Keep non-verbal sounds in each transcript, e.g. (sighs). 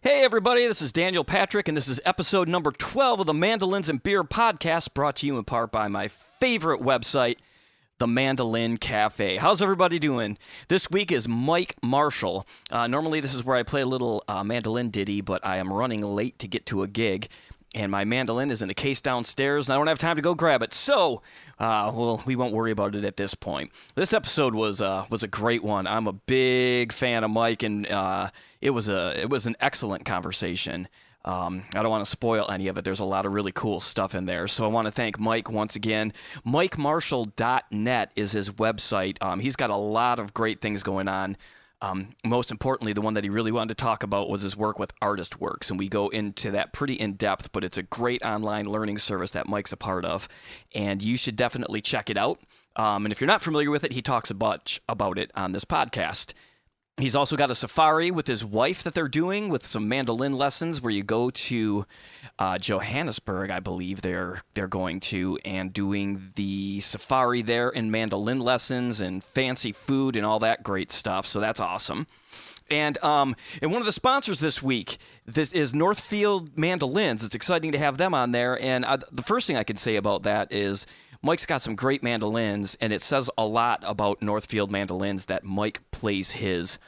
Hey, everybody, this is Daniel Patrick, and this is episode number 12 of the Mandolins and Beer podcast, brought to you in part by my favorite website, the Mandolin Cafe. How's everybody doing? This week is Mike Marshall. Uh, normally, this is where I play a little uh, mandolin ditty, but I am running late to get to a gig and my mandolin is in the case downstairs, and I don't have time to go grab it. So, uh, well, we won't worry about it at this point. This episode was uh, was a great one. I'm a big fan of Mike, and uh, it was a it was an excellent conversation. Um, I don't want to spoil any of it. There's a lot of really cool stuff in there. So I want to thank Mike once again. MikeMarshall.net is his website. Um, he's got a lot of great things going on. Um, most importantly, the one that he really wanted to talk about was his work with Artist Works, and we go into that pretty in depth. But it's a great online learning service that Mike's a part of, and you should definitely check it out. Um, and if you're not familiar with it, he talks a bunch about it on this podcast. He's also got a safari with his wife that they're doing with some mandolin lessons where you go to uh, Johannesburg, I believe they're they're going to, and doing the safari there and mandolin lessons and fancy food and all that great stuff. So that's awesome. And um, and one of the sponsors this week this is Northfield Mandolins. It's exciting to have them on there. And I, the first thing I can say about that is Mike's got some great mandolins, and it says a lot about Northfield mandolins that Mike plays his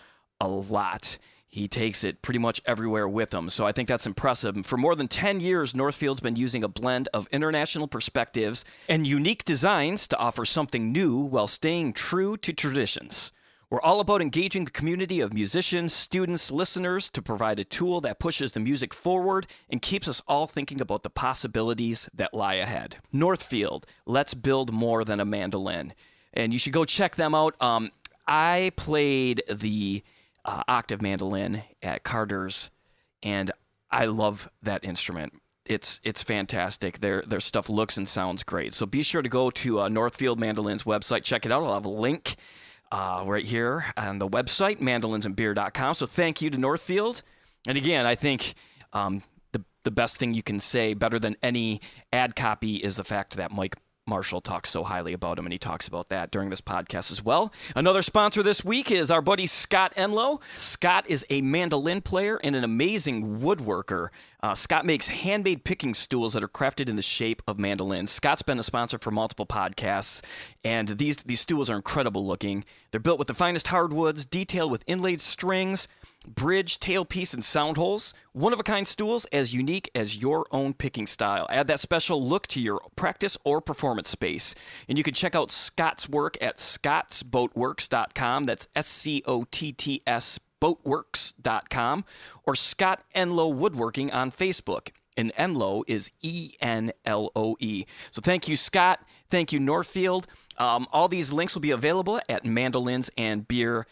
a lot. He takes it pretty much everywhere with him. So I think that's impressive. For more than 10 years, Northfield's been using a blend of international perspectives and unique designs to offer something new while staying true to traditions. We're all about engaging the community of musicians, students, listeners to provide a tool that pushes the music forward and keeps us all thinking about the possibilities that lie ahead. Northfield, let's build more than a mandolin. And you should go check them out. Um, I played the uh, octave mandolin at Carter's, and I love that instrument. It's it's fantastic. Their their stuff looks and sounds great. So be sure to go to uh, Northfield Mandolin's website. Check it out. I'll have a link uh, right here on the website, mandolinsandbeer.com. So thank you to Northfield. And again, I think um, the, the best thing you can say, better than any ad copy, is the fact that Mike Marshall talks so highly about him, and he talks about that during this podcast as well. Another sponsor this week is our buddy Scott Enloe. Scott is a mandolin player and an amazing woodworker. Uh, Scott makes handmade picking stools that are crafted in the shape of mandolins. Scott's been a sponsor for multiple podcasts, and these these stools are incredible looking. They're built with the finest hardwoods, detailed with inlaid strings bridge, tailpiece, and sound holes. One of a kind stools as unique as your own picking style. Add that special look to your practice or performance space. And you can check out Scott's work at scottsboatworks.com. That's S C O T T S boatworks.com or Scott Enloe Woodworking on Facebook. And Enloe is E N L O E. So thank you, Scott. Thank you, Northfield. Um, all these links will be available at mandolins and mandolinsandbeer.com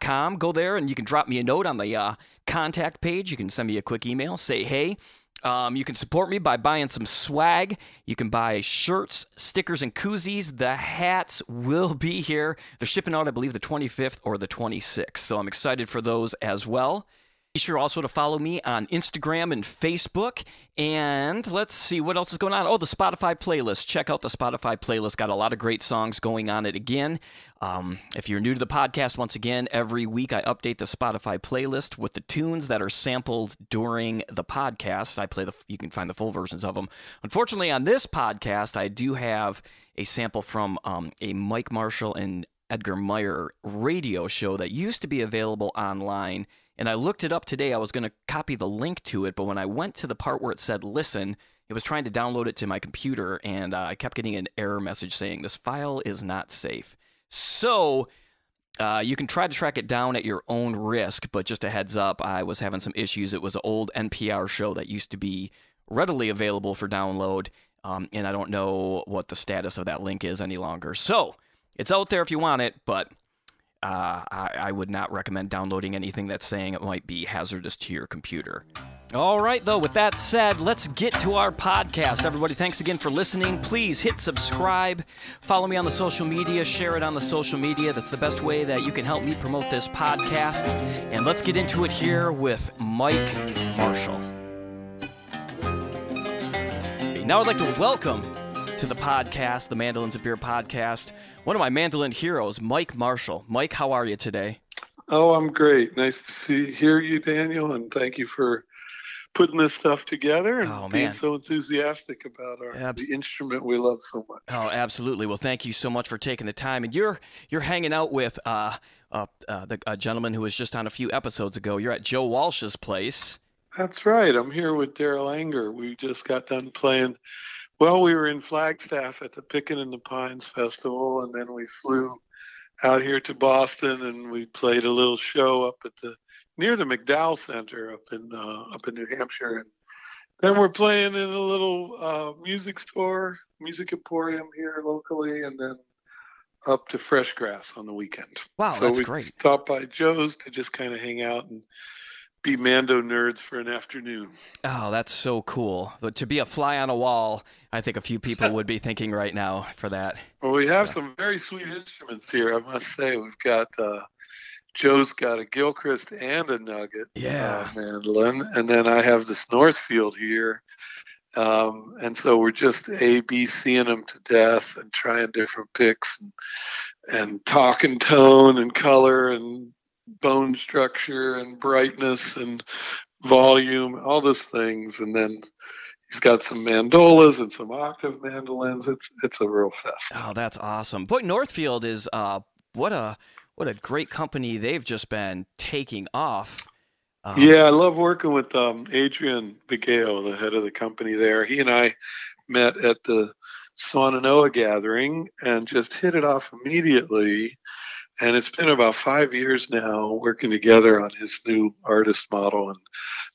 com. Go there and you can drop me a note on the uh, contact page. You can send me a quick email, say hey. Um, you can support me by buying some swag. You can buy shirts, stickers, and koozies. The hats will be here. They're shipping out, I believe, the 25th or the 26th. So I'm excited for those as well. Be sure also to follow me on Instagram and Facebook. And let's see what else is going on. Oh, the Spotify playlist. Check out the Spotify playlist. Got a lot of great songs going on it again. Um, if you're new to the podcast, once again, every week I update the Spotify playlist with the tunes that are sampled during the podcast. I play the, you can find the full versions of them. Unfortunately, on this podcast, I do have a sample from um, a Mike Marshall and Edgar Meyer radio show that used to be available online and I looked it up today. I was going to copy the link to it, but when I went to the part where it said listen, it was trying to download it to my computer, and uh, I kept getting an error message saying this file is not safe. So uh, you can try to track it down at your own risk, but just a heads up, I was having some issues. It was an old NPR show that used to be readily available for download, um, and I don't know what the status of that link is any longer. So it's out there if you want it, but uh, I, I, would not recommend downloading anything that's saying it might be hazardous to your computer. All right, though, with that said, let's get to our podcast. Everybody, thanks again for listening. Please hit subscribe, follow me on the social media, share it on the social media. That's the best way that you can help me promote this podcast. And let's get into it here with Mike Marshall. Now, I'd like to welcome to the podcast, the Mandolins of Beer podcast, one of my mandolin heroes, Mike Marshall. Mike, how are you today? Oh, I'm great. Nice to see hear you, Daniel, and thank you for putting this stuff together and Oh, being so enthusiastic about our Abs- the instrument we love so much. Oh, absolutely. Well, thank you so much for taking the time. And you're you're hanging out with uh, uh, uh, the a gentleman who was just on a few episodes ago. You're at Joe Walsh's place. That's right. I'm here with Darol Anger. We just got done playing. Well, we were in Flagstaff at the Pickin' in the Pines Festival, and then we flew out here to Boston, and we played a little show up at the near the McDowell Center up in uh, up in New Hampshire, and then we're playing in a little uh, music store, music emporium here locally, and then up to Fresh Grass on the weekend. Wow, so that's we great. stopped by Joe's to just kind of hang out and be Mando nerds for an afternoon. Oh, that's so cool. But to be a fly on a wall, I think a few people would be (laughs) thinking right now for that. Well, we have So- some very sweet instruments here, I must say. We've got uh, Joe's got a Gilchrist and a Nugget Yeah. uh, mandolin, and then I have this Northfield here. Um, and so we're just A, B, C'ing them to death and trying different picks and, and talking tone and color and bone structure and brightness and volume, all those things. And then he's got some mandolas and some octave mandolins. It's it's a real fest. Oh, that's awesome. Boy, Northfield is uh, what a what a great company they've just been taking off. Um, Yeah, I love working with um, Adrian Bigale, the head of the company there. He and I met at the Swannanoa gathering and just hit it off immediately. And it's been about five years now working together on his new artist model. And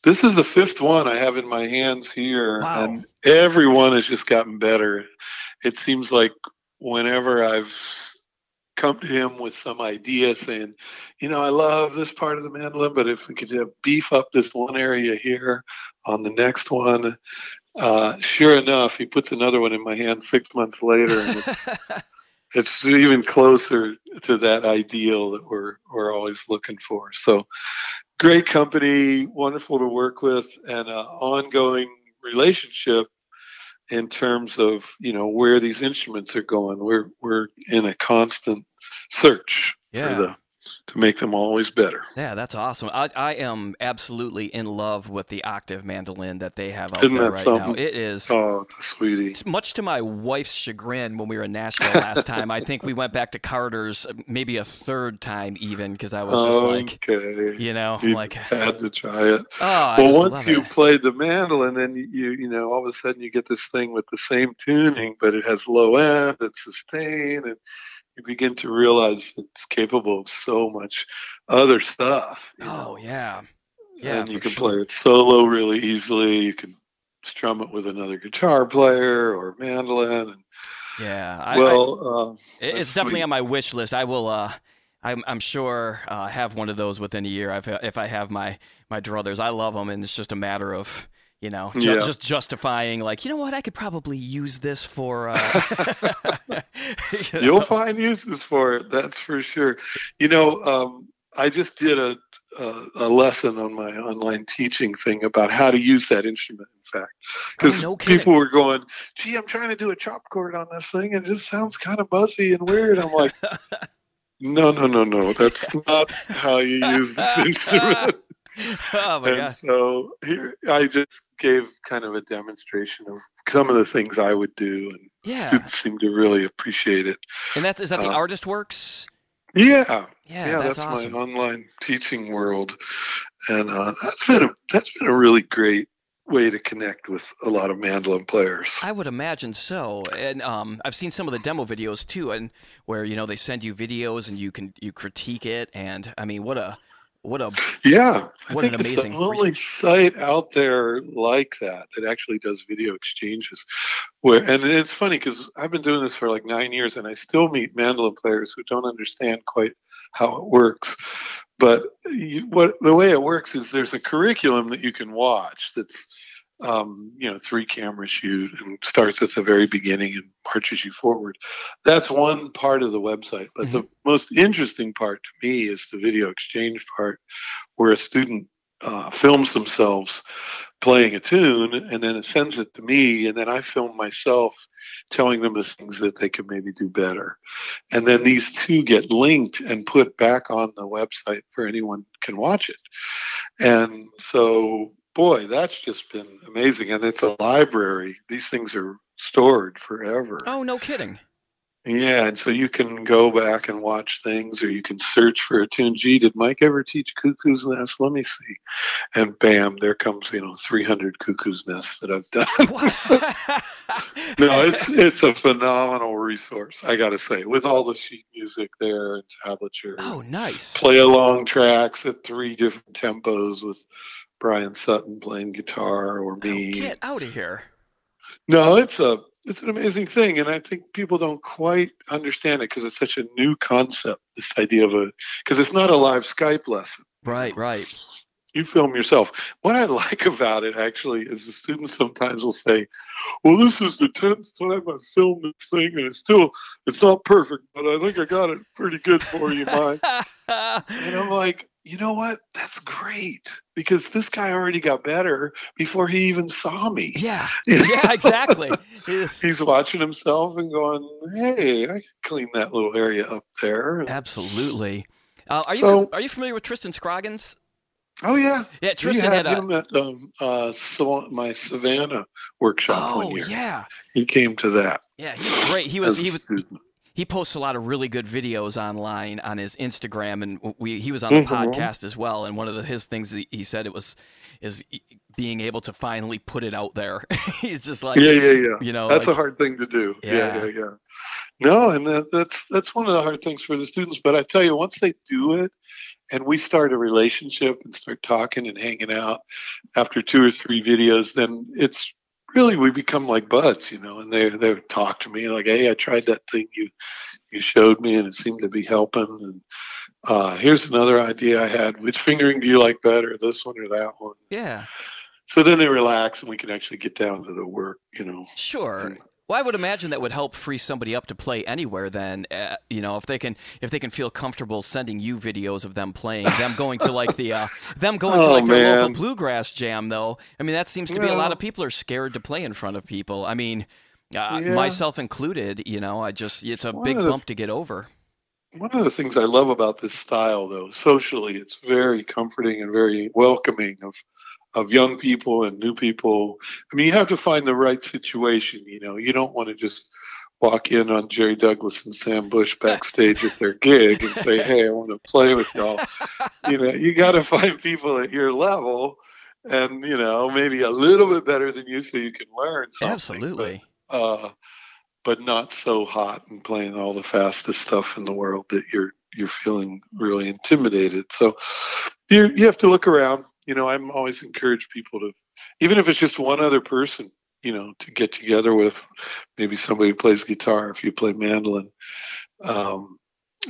this is the fifth one I have in my hands here. Wow. And every one has just gotten better. It seems like whenever I've come to him with some idea saying, you know, I love this part of the mandolin, but if we could uh, beef up this one area here on the next one, uh, sure enough, he puts another one in my hand six months later, and (laughs) it's, even closer to that ideal that we're we're always looking for. So, great company, wonderful to work with, and an ongoing relationship in terms of you know where these instruments are going. We're we're in a constant search Yeah. for the to make them always better. Yeah, that's awesome. I, I am absolutely in love with the octave mandolin that they have out Isn't there that right now. It is. Oh, sweetie. Much to my wife's chagrin when we were in Nashville last (laughs) time. I think we went back to Carter's uh, maybe a third time even because I was just like, okay. you know, you like, had to try it. (sighs) oh, well, once you it. played the mandolin, then you, you you know all of a sudden you get this thing with the same tuning, but it has low end and sustain, and you begin to realize it's capable of so much other stuff. Oh know. yeah, yeah, and you can sure. play it solo really easily. You can strum it with another guitar player or mandolin. And, yeah. I, I, well, uh, It- That's It's definitely sweet. on my wish list. I will. Uh, I'm, I'm sure uh, have one of those within a year. If, if I have my my druthers, I love them, and it's just a matter of you know ju- Yeah. just justifying like you know what I could probably use this for. Uh, (laughs) you know? You'll find uses for it, that's for sure. You know, um, I just did a, a a lesson on my online teaching thing about how to use that instrument. In fact, because Oh, no people were going, "Gee, I'm trying to do a chop chord on this thing, and it just sounds kind of buzzy and weird." I'm like, (laughs) "No, no, no, no. That's (laughs) not how you use this instrument." (laughs) oh my and god! so here, I just gave kind of a demonstration of some of the things I would do, and Yeah, students seem to really appreciate it. and that's is that the uh, Artist Works? Yeah, Yeah, yeah, that's, that's, awesome. my online teaching world, and uh, that's been a that's been a really great way to connect with a lot of mandolin players. I would imagine so, and um, I've seen some of the demo videos too, and where you know they send you videos and you can you critique it, and I mean, what a what a Yeah, I What an think it's the only site out there like that that actually does video exchanges. Where and it's funny because I've been doing this for like nine years, and I still meet mandolin players who don't understand quite how it works. But you, what the way it works is there's a curriculum that you can watch that's um, you know three camera shoot and starts at the very beginning and marches you forward. That's one part of the website, but the most interesting part to me is the video exchange part, where a student uh, films themselves playing a tune and then it sends it to me and then I film myself telling them the things that they could maybe do better. And then these two get linked and put back on the website for anyone can watch it. And so boy, that's just been amazing. And it's a library. These things are stored forever. Oh, no kidding. Yeah, and so you can go back and watch things, or you can search for a tune. Gee, did Mike ever teach Cuckoo's Nest? Let me see. And bam, there comes you know 300 Cuckoo's Nests that I've done. (laughs) (laughs) no, it's it's a phenomenal resource. I got to say, with all the sheet music there and tablature. Oh, nice. Play along tracks at three different tempos with Bryan Sutton playing guitar or me. Oh, get out of here. No, it's a it's an amazing thing, and I think people don't quite understand it because it's such a new concept. This idea of a because it's not a live Skype lesson. Right, right. You film yourself. What I like (laughs) about it actually is the students sometimes will say, "Well, this is the tenth time I've filmed this thing, and it's still it's not perfect, but I think I got it pretty good for you, Mike." and I'm (laughs) like, you know what? That's great because this guy already got better before he even saw me. Yeah, (laughs) yeah, exactly. He's watching himself and going, "Hey, I can clean that little area up there." Absolutely. Uh, are so, you are you familiar with Tristan Scroggins? Oh yeah, yeah. Tristan had, had him a, at um, uh, so my Savannah workshop oh, one year. yeah. He came to that. Yeah, he's great. He was he was he posts a lot of really good videos online on his Instagram, and we he was on the mm-hmm. podcast as well. And one of the, his things he said it was is being able to finally put it out there. (laughs) He's just like yeah, yeah, yeah. You know, that's like, a hard thing to do. Yeah, yeah, yeah. yeah. No, and that, that's that's one of the hard things for the students. But I tell you, once they do it, and we start a relationship and start talking and hanging out after two or three videos, then it's really we become like buds, you know, and they they talk to me like, hey, I tried that thing you you showed me, and it seemed to be helping. And uh, here's another idea I had: which fingering do you like better, this one or that one? Yeah. So then they relax, and we can actually get down to the work, you know. Sure. And, well, I would imagine that would help free somebody up to play anywhere. Then, uh, you know, if they can, if they can feel comfortable sending you videos of them playing, them going to like the, uh, them going (laughs) oh, to like man. their local bluegrass jam, though. I mean, that seems to be a lot of people are scared to play in front of people. I mean, uh, Yeah. myself included. You know, I just it's a One big the- bump to get over. One of the things I love about this style, though, socially, it's very comforting and very welcoming of of young people and new people. I mean, you have to find the right situation. You know, you don't want to just walk in on Jerry Douglas and Sam Bush backstage at their gig and say, "Hey, I want to play with y'all." (laughs) You know, you got to find people at your level, and you know, maybe a little bit better than you, so you can learn something. Absolutely. But, uh, but not so hot and playing all the fastest stuff in the world that you're you're feeling really intimidated. So you you have to look around. You know, I'm always encourage people to, even if it's just one other person, you know, to get together with, maybe somebody who plays guitar if you play mandolin. Um,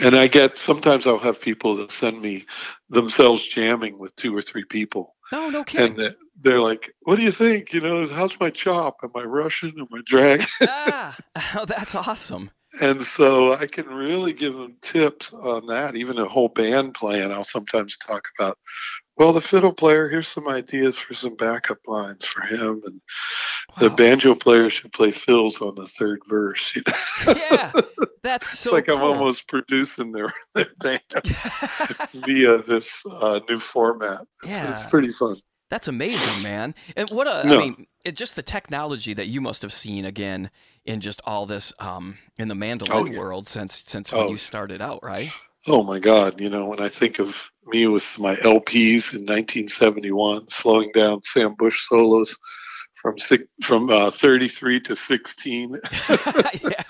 and I get sometimes I'll have people that send me themselves jamming with two or three people, No, no kidding. and they- they're like, "What do you think? You know, how's my chop? Am I Russian? Am I drag?" (laughs) ah, (laughs) oh, that's awesome. and so I can really give them tips on that. Even a whole band playing, I'll sometimes talk about. Well, the fiddle player, here's some ideas for some backup lines for him, and the banjo player should play fills on the third verse. yeah, (laughs) that's it's so like I'm almost producing their, (laughs) their band (laughs) via this uh, new format. It's, Yeah. it's pretty fun. That's amazing, man. And what a, I No. mean, it, just the technology that you must have seen again in just all this um, in the mandolin Oh, yeah. world since since when Oh, you started out, right? Oh my God! You know, when I think of me with my LPs in 1971, slowing down Sam Bush solos from six, from uh, 33 to 16. (laughs) yeah,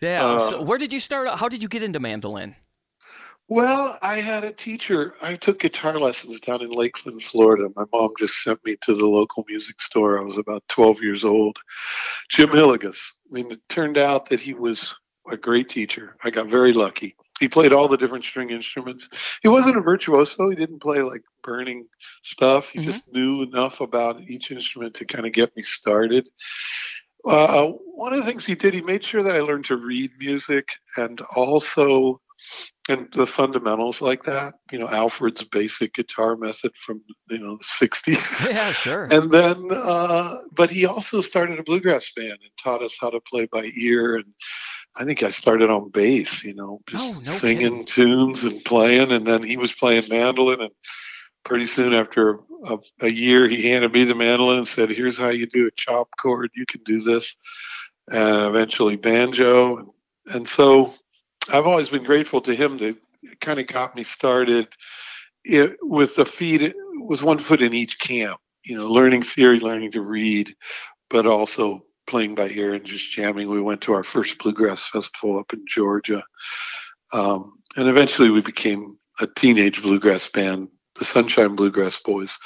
yeah. Uh, so where did you start? How did you get into mandolin? Well, I had a teacher. I took guitar lessons down in Lakeland, Florida. My mom just sent me to the local music store. I was about 12 years old. Jim Hilligus. I mean, it turned out that he was a great teacher. I got very lucky. He played all the different string instruments. He wasn't a virtuoso. He didn't play like burning stuff. He Mhm. just knew enough about each instrument to kind of get me started. Uh, one of the things he did, he made sure that I learned to read music and also and the fundamentals like that. You know, Alfred's basic guitar method from you know the '60s. (laughs) Yeah, sure. and then, uh, but he also started a bluegrass band and taught us how to play by ear. And I think I started on bass. You know, just Oh, no singing kidding. tunes and playing. And then he was playing mandolin. And pretty soon after a, a year, he handed me the mandolin and said, "Here's how you do a chop chord. You can do this." And eventually banjo. And, and so I've always been grateful to him that kind of got me started it, with the feet with one foot in each camp. You know, learning theory, learning to read, but also playing by ear and just jamming. We went to our first bluegrass festival up in Georgia, um, and eventually we became a teenage bluegrass band, the Sunshine Bluegrass Boys,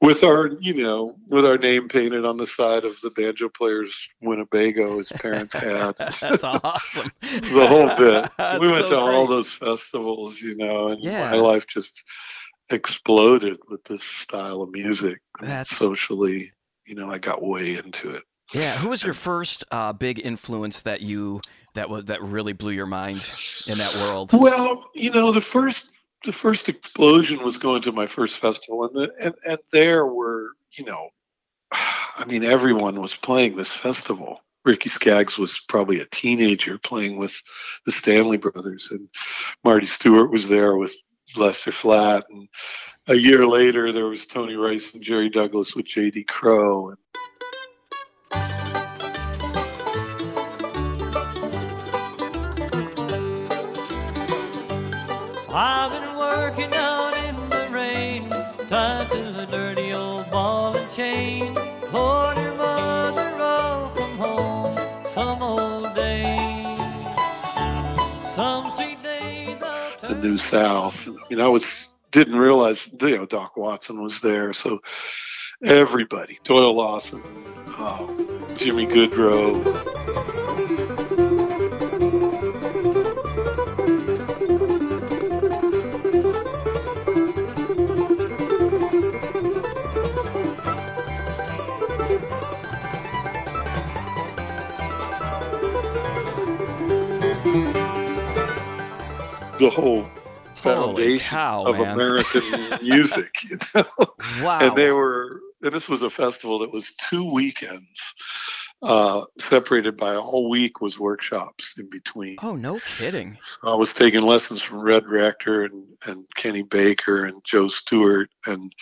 with our you know with our name painted on the side of the banjo player's Winnebago his parents (laughs) had. That's awesome. (laughs) the whole bit. (laughs) That's we went so to all those festivals, you know, and Yeah. my life just exploded with this style of music. That's- socially, you know, I got way into it. Yeah, who was your first uh, big influence that you that was that really blew your mind in that world? Well, you know, the first the first explosion was going to my first festival, and the, and and there were, you know, I mean, everyone was playing this festival. Ricky Skaggs was probably a teenager playing with the Stanley Brothers, and Marty Stuart was there with Lester Flatt, and a year later there was Tony Rice and Jerry Douglas with J.D. Crowe, and New South. Mean, I was didn't realize you know Doc Watson was there, so everybody, Doyle Lawson, um, Jimmy Gaudreau. The whole foundation cow, of man. American (laughs) music, you know. Wow. and they were and this was a festival that was two weekends uh, separated by all week was workshops in between oh, no kidding. so i was taking lessons from red rector and, and kenny baker and joe stuart and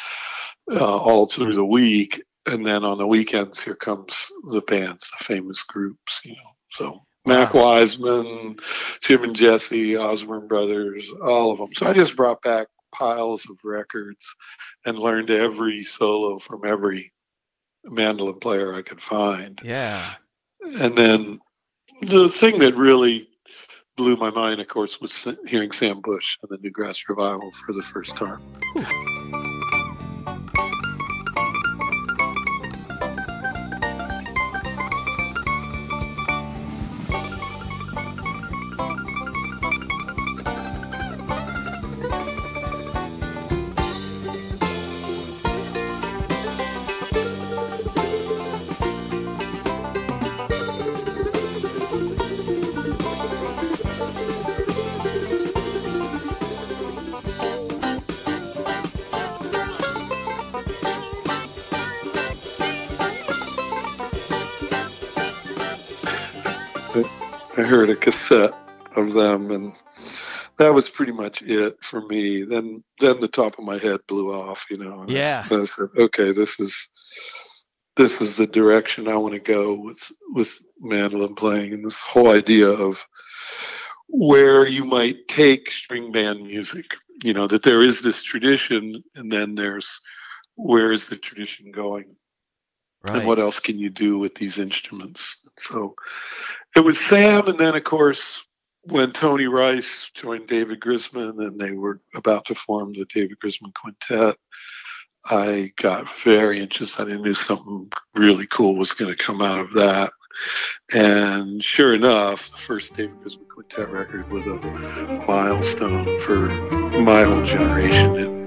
uh, all through the week and then on the weekends here comes the bands the famous groups you know so Mac uh-huh. Wiseman, Tim and Jesse, Osborne Brothers, all of them. So I just brought back piles of records and learned every solo from every mandolin player I could find. Yeah. And then the thing that really blew my mind, of course, was hearing Sam Bush and the Newgrass Revival for the first time. I that was pretty much it for me. Then, then the top of my head blew off. You know. I Yeah. s- I said, okay, this is this is the direction I want to go with with mandolin playing, and this whole idea of where you might take string band music. You know that there is this tradition, and then there's where is the tradition going? Right. and what else can you do with these instruments? So it was Sam, and then of course when Tony Rice joined David Grisman, and they were about to form the David Grisman Quintet. I got very interested. I knew something really cool was going to come out of that. And sure enough, the first David Grisman Quintet record was a milestone for my whole generation.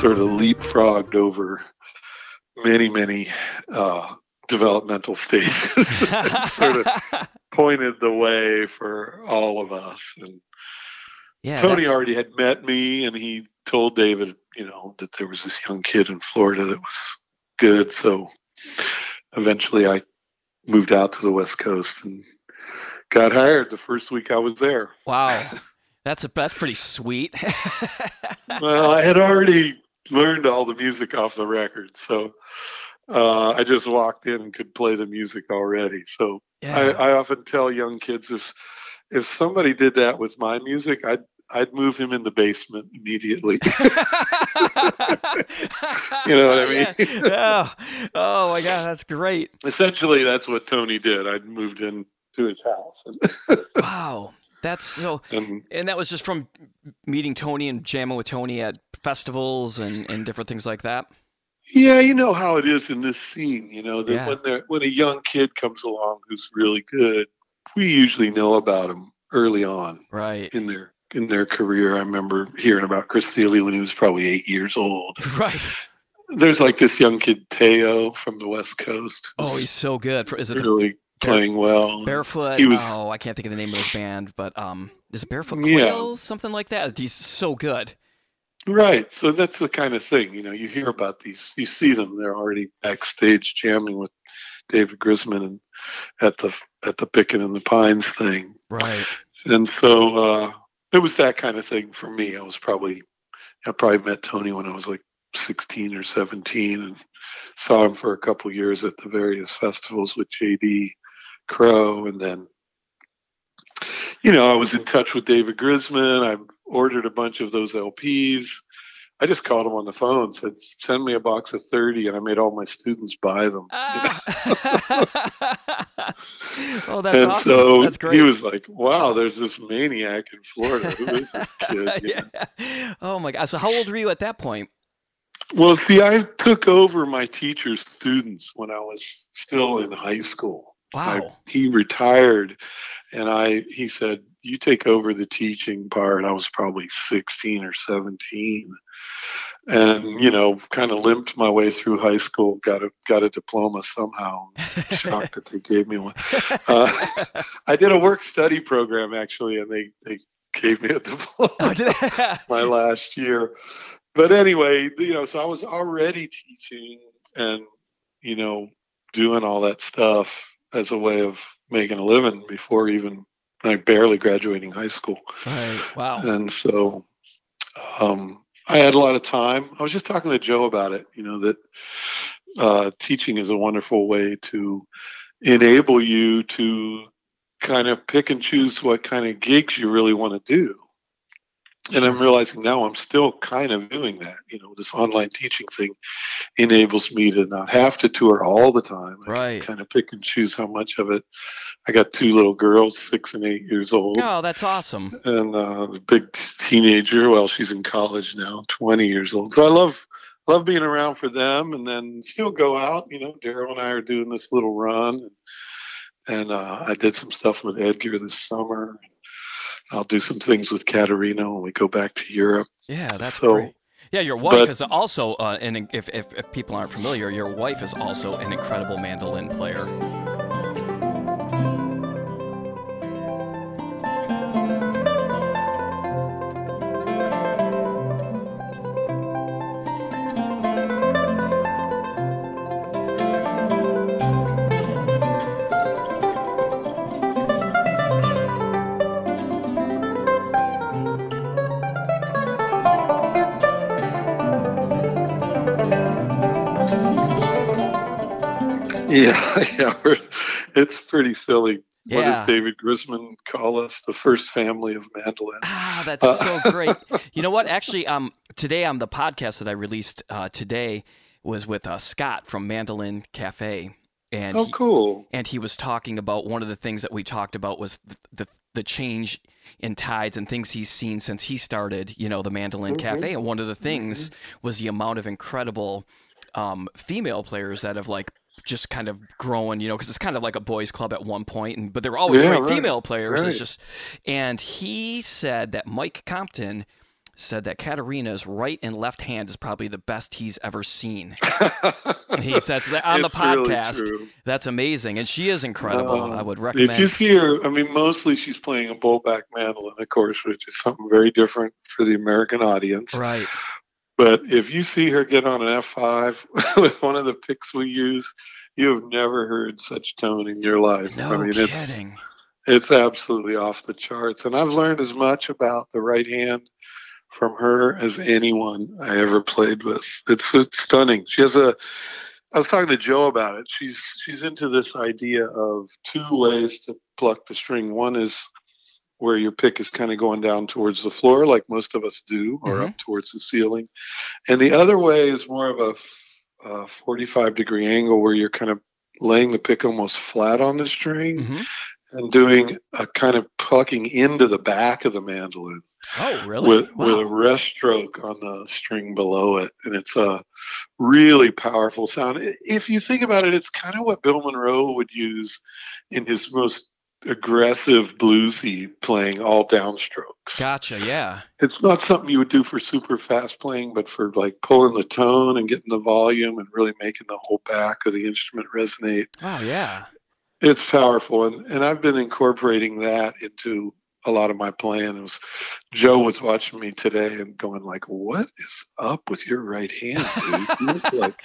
Sort of leapfrogged over many, many uh, developmental stages. (laughs) sort of (laughs) pointed the way for all of us. And yeah, Tony that's- already had met me, and he told David, you know, that there was this young kid in Florida that was good. So eventually, I moved out to the West Coast and got hired the first week I was there. Wow, (laughs) that's a, that's pretty sweet. well, I had already learned all the music off the record, so uh, I just walked in and could play the music already. So I, yeah. I often tell young kids if if somebody did that with my music, I'd I'd move him in the basement immediately. (laughs) You know what I mean? Yeah. (laughs) oh, oh my god, that's great. Essentially, that's what Tony did. I'd moved in to his house, and, (laughs) Wow, that's so. and And that was just from meeting Tony and jamming with Tony at festivals and, and different things like that. yeah, you know how it is in this scene. You know that Yeah. when there when a young kid comes along who's really good, we usually know about him early on. Right. in their in their career. I remember hearing about Chris Thile when he was probably eight years old. (laughs) Right. There's like this young kid Teo from the West Coast. Oh, he's so good. For, is it the really playing well. Barefoot? He was- oh, I can't think of the name of his band, but um, is it Barefoot Yeah. Quails? Something like that. He's so good. Right. So that's the kind of thing, you know, you hear about these, you see them, they're already backstage jamming with David Grisman and at the at the Pickin' and the Pines thing. Right. And so uh, it was that kind of thing for me. I was probably, I probably met Tony when I was like 16 or 17 and saw him for a couple years at the various festivals with JD Crowe. And then, you know, I was in touch with David Grisman. I ordered a bunch of those LPs. I just called him on the phone, said, send me a box of 30, and I made all my students buy them. Ah. (laughs) oh, that's and awesome. so that's great. he was like, wow, there's this maniac in Florida. Who is this (laughs) kid? Know? yeah. Oh my god. So how old were you at that point? Well, see, I took over my teacher's students when I was still in high school. I- Wow. he retired, and I he said, "You take over the teaching part." I was probably sixteen or seventeen, and you know, kind of limped my way through high school. Got a got a diploma somehow. (laughs) Shocked that they gave me one. Uh, I did a work study program actually, and they they gave me a (laughs) diploma Oh, (laughs) my last year. But anyway, you know, so I was already teaching and, you know, doing all that stuff as a way of making a living before even like barely graduating high school. right. Wow. And so um, I had a lot of time. I was just talking to Joe about it, you know, that uh, teaching is a wonderful way to enable you to kind of pick and choose what kind of gigs you really want to do. And I'm realizing now I'm still kind of doing that. You know, this online teaching thing enables me to not have to tour all the time. I Right. kind of pick and choose how much of it. I got two little girls, six and eight years old Oh, that's awesome. and uh, a big teenager. Well, she's in college now, 20 years old. So I love love being around for them, and then still go out. You know, Darol and I are doing this little run, and uh, I did some stuff with Edgar this summer. I'll do some things with Caterina when we go back to Europe. Yeah, that's So- great. Yeah, your wife but- is also, uh, and if, if, if people aren't familiar, your wife is also an incredible mandolin player. Yeah, (laughs) yeah, it's pretty silly. What does David Grisman call us? The first family of mandolin. Ah, that's Uh, so (laughs) great. You know what? Actually, um, today on the podcast that I released uh, today was with uh, Scott from Mandolin Cafe, and Oh, he, cool. and he was talking about one of the things that we talked about was the the, the change in tides and things he's seen since he started, you know, the Mandolin Mhm. Cafe, and one of the things was the amount of incredible um, female players that have like just kind of growing, you know, because it's kind of like a boys' club at one point, and but there were always Yeah, great right, female players. right. It's just, and he said that Mike Compton said that Caterina's right and left hand is probably the best he's ever seen. He says that on (laughs) the It's really podcast. true. That's amazing, and she is incredible. Um, I would recommend. If you see her, I mean, mostly she's playing a bowback mandolin, of course, which is something very different for the American audience. right. But if you see her get on an F5 (laughs) with one of the picks we use, you have never heard such tone in your life. No I mean, it's kidding. it's absolutely off the charts. And I've learned as much about the right hand from her as anyone I ever played with. It's, it's stunning. She has a. I was talking to Joe about it. She's she's into this idea of two ways to pluck the string. One is where your pick is kind of going down towards the floor, like most of us do, or Mhm. up towards the ceiling, and the other way is more of a f- uh, 45 degree angle where you're kind of laying the pick almost flat on the string Mhm. and doing a kind of plucking into the back of the mandolin Oh, really? with Wow. with a rest stroke on the string below it, and it's a really powerful sound. If you think about it, it's kind of what Bill Monroe would use in his most aggressive bluesy playing all downstrokes. Gotcha. Yeah. It's not something you would do for super fast playing, but for like pulling the tone and getting the volume and really making the whole back of the instrument resonate Oh Yeah. it's powerful and, and i've been incorporating that into a lot of my playing it was joe was watching me today and going like what is up with your right hand dude you (laughs) like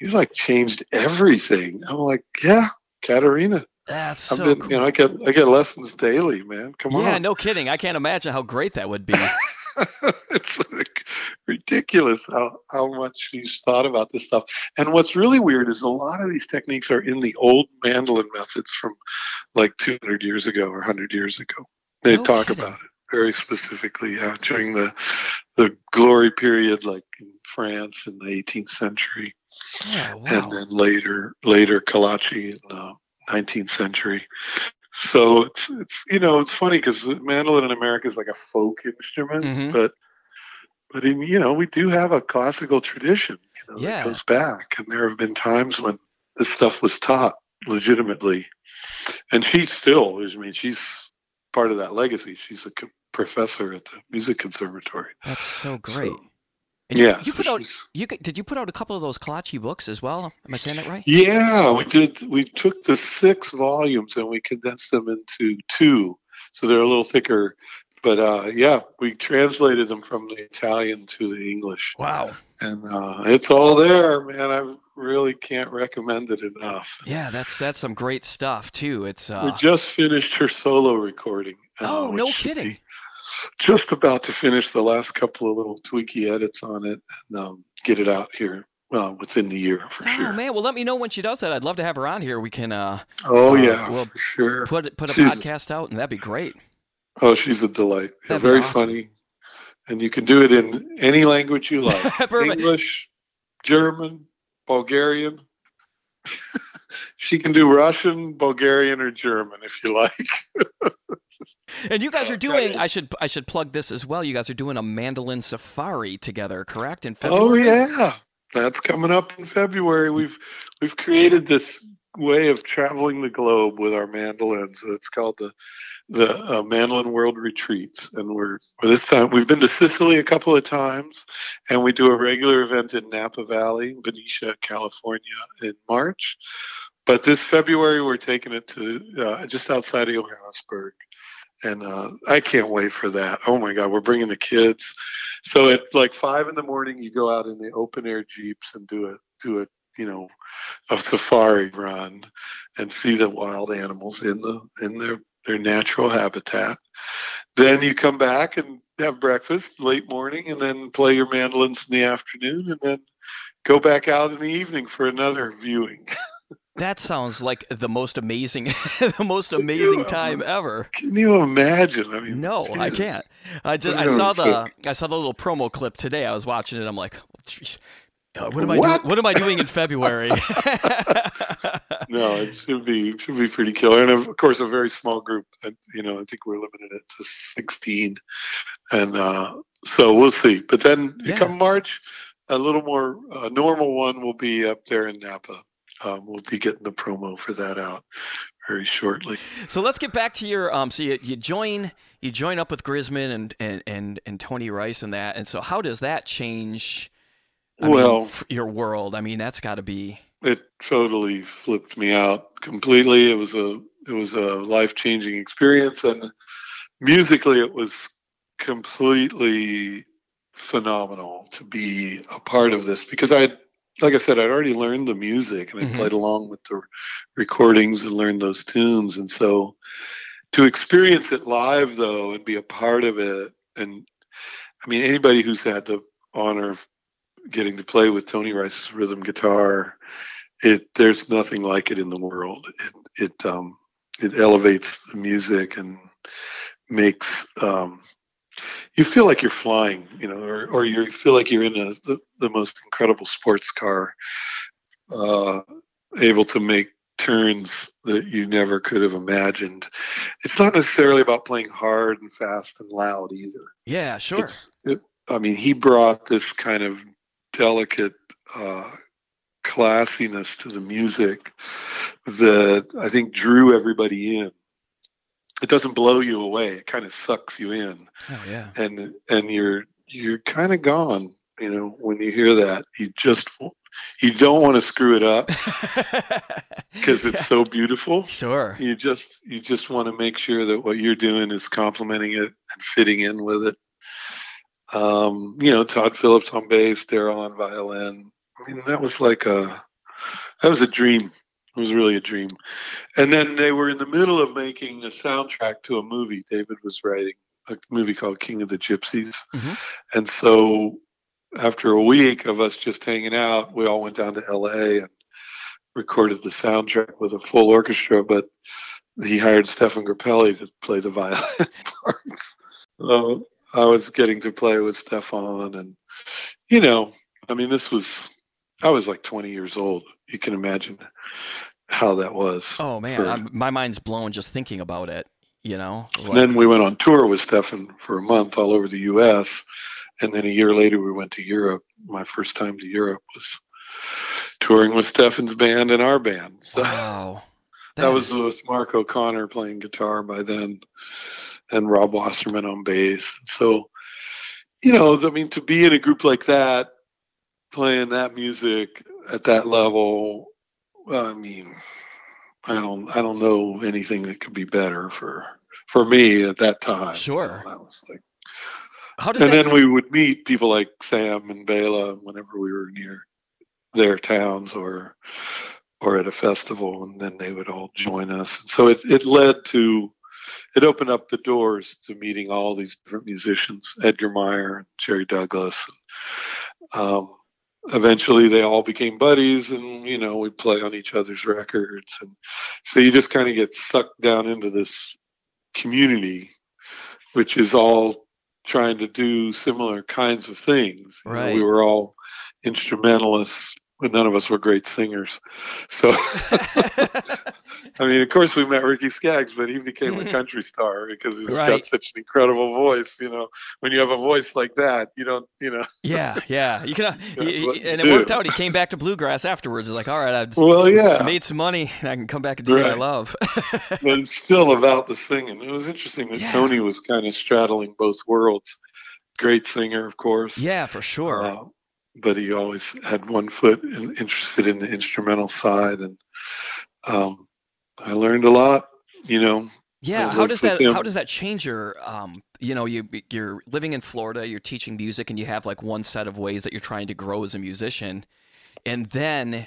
you like changed everything i'm like yeah caterina That's i've so been cool. you know i get i get lessons daily man come on. yeah, no kidding. I can't imagine how great that would be. (laughs) it's like ridiculous how, how much he's thought about this stuff. And what's really weird is a lot of these techniques are in the old mandolin methods from like 200 years ago or 100 years ago. They No talk kidding. about it very specifically yeah, during the the glory period, like in France in the 18th century, Yeah. Wow. and then later later Calace in the 19th century. So it's, it's you know it's funny because mandolin in America is like a folk instrument, Mhm. but but in you know we do have a classical tradition you know, Yeah. that goes back, and there have been times when this stuff was taught legitimately, and she still I mean she's part of that legacy. She's a professor at the music conservatory. That's so great. So, And you, yeah, you so put out you did you put out a couple of those Calace books as well? Am I saying that right? Yeah, we did. We took the six volumes and we condensed them into two, so they're a little thicker. But uh, yeah, we translated them from the Italian to the English, Wow. and uh, it's all there, man. I really can't recommend it enough. Yeah, that's that's some great stuff too. It's we uh just finished her solo recording. uh, Oh, no kidding. be Just about to finish the last couple of little tweaky edits on it and um, get it out here. Well, within the year for Oh sure. man, well let me know when she does that. I'd love to have her on here. We can uh Oh Uh, yeah, well, for sure. put put a She's- podcast out and that'd be great. Oh, she's a delight. Yeah, very awesome. funny. And you can do it in any language you like (laughs) English, German, Bulgarian. (laughs) she can do Russian, Bulgarian, or German if you like. (laughs) (laughs) And you guys are doing I should I should plug this as well. You guys are doing a mandolin safari together, correct? In February. Oh, yeah. That's coming up in February. We've we've created this way of traveling the globe with our mandolins. It's called the the uh, Mandolin World Retreats, and we're this time we've been to Sicily a couple of times, and we do a regular event in Napa Valley, Benicia, California, in March. But this February we're taking it to uh, just outside of Johannesburg, and uh, I can't wait for that. Oh my God, we're bringing the kids. So at like five in the morning, you go out in the open air jeeps and do a do a you know a safari run and see the wild animals in the in their their natural habitat. Then you come back and have breakfast late morning, and then play your mandolins in the afternoon, and then go back out in the evening for another viewing. (laughs) That sounds like the most amazing (laughs) the most amazing time ever. Can you imagine? I mean, No, I can't. I just I We're saw the I saw the little promo clip today. I was watching it. I'm like, jeez. Uh, what am I What? doing? What am I doing in (laughs) February? (laughs) No, it should be should be pretty killer, and of course a very small group. And you know, I think we're limited it to sixteen, and uh, so we'll see. But then Yeah. come March, a little more uh, normal one will be up there in Napa, um, we'll be getting the promo for that out very shortly. So let's get back to your um. So you, you join you join up with Grisman and, and and and Tony Rice and that. And so how does that change? I well, f- your world. I mean, that's got to be. it totally flipped me out completely. It was a it was a life changing experience, and musically, it was completely phenomenal to be a part of this because I, like I said, I'd already learned the music and I Mhm. played along with the recordings and learned those tunes, and so to experience it live though and be a part of it, and I mean anybody who's had the honor of getting to play with Tony Rice's rhythm guitar it there's nothing like it in the world. It it um it elevates the music and makes um you feel like you're flying, you know, or, or you feel like you're in a, the, the most incredible sports car, uh, able to make turns that you never could have imagined. It's not necessarily about playing hard and fast and loud either. Yeah, sure. It's, it, I mean, he brought this kind of delicate uh, classiness to the music that I think drew everybody in. It doesn't blow you away; it kind of sucks you in, oh yeah. and and you're you're kind of gone. You know, when you hear that, you just you don't want to screw it up (laughs) because it's so beautiful. Sure. you just you just want to make sure that what you're doing is complementing it and fitting in with it. Um you know todd phillips on bass darol on violin. I mean that was like a that was a dream it was really a dream and then they were in the middle of making a soundtrack to a movie david was writing a movie called king of the gypsies Mhm. and so after a week of us just hanging out we all went down to la and recorded the soundtrack with a full orchestra, but he hired Stéphane Grappelli to play the violin (laughs) parts. So I was getting to play with Stefan, and you know, I mean, this was I was like 20 years old. You can imagine how that was. Oh man, for- I'm, my mind's blown just thinking about it. You know. Like- then we went on tour with Stéphane for a month all over the U.S. And then a year later, we went to Europe. My first time to Europe was touring with Stéphane's band and our band. So wow. (laughs) that was is- with Mark O'Connor playing guitar by then, and Rob Wasserman on bass. So, you know, I mean, to be in a group like that, playing that music at that level, well, I mean, I don't, I don't know anything that could be better for for me at that time. Sure. that was like, How does and then we would meet people like Sam and Bela whenever we were near their towns or or at a festival, and then they would all join us. So it it led to it opened up the doors to meeting all these different musicians, Edgar Meyer Jerry Douglas. And, um, eventually, they all became buddies, and you know we play on each other's records, and so you just kind of get sucked down into this community, which is all trying to do similar kinds of things. You know, we were all instrumentalists, but none of us were great singers. So, (laughs) I mean, of course, we met Ricky Skaggs, but he became a country star because he's Right. got such an incredible voice. You know, when you have a voice like that, you don't, you know. yeah, yeah. You can, uh, (laughs) That's y- what y- you and it do. worked out. He came back to bluegrass afterwards. He's like, all right, I've Well, yeah, made some money, and I can come back and do what I love. (laughs) but it's still about the singing. It was interesting that Yeah. Tony was kind of straddling both worlds. Great singer, of course. yeah, for sure. Uh, but he always had one foot in, interested in the instrumental side, and um, I learned a lot. You know, Yeah, how does that him. how does that change your um you know you you're living in Florida, you're teaching music and you have like one set of ways that you're trying to grow as a musician and then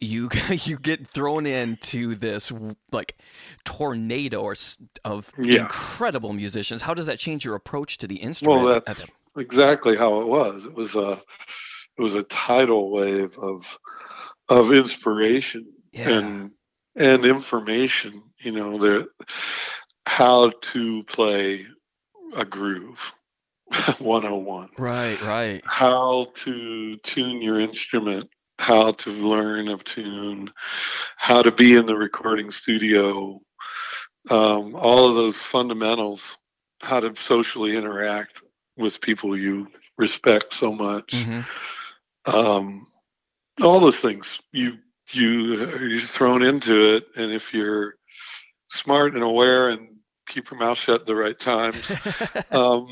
you (laughs) you get thrown into this like tornado or of Yeah. incredible musicians. How does that change your approach to the instrument? well, at that's exactly how it was. It was a it was a tidal wave of of inspiration yeah. and and information. You know, there how to play a groove, (laughs) 101. right, right. how to tune your instrument, how to learn a tune, how to be in the recording studio, um, all of those fundamentals, how to socially interact with people you respect so much, Mhm. um, all those things you you you're thrown into it, and if you're smart and aware and keep your mouth shut at the right times, (laughs) um,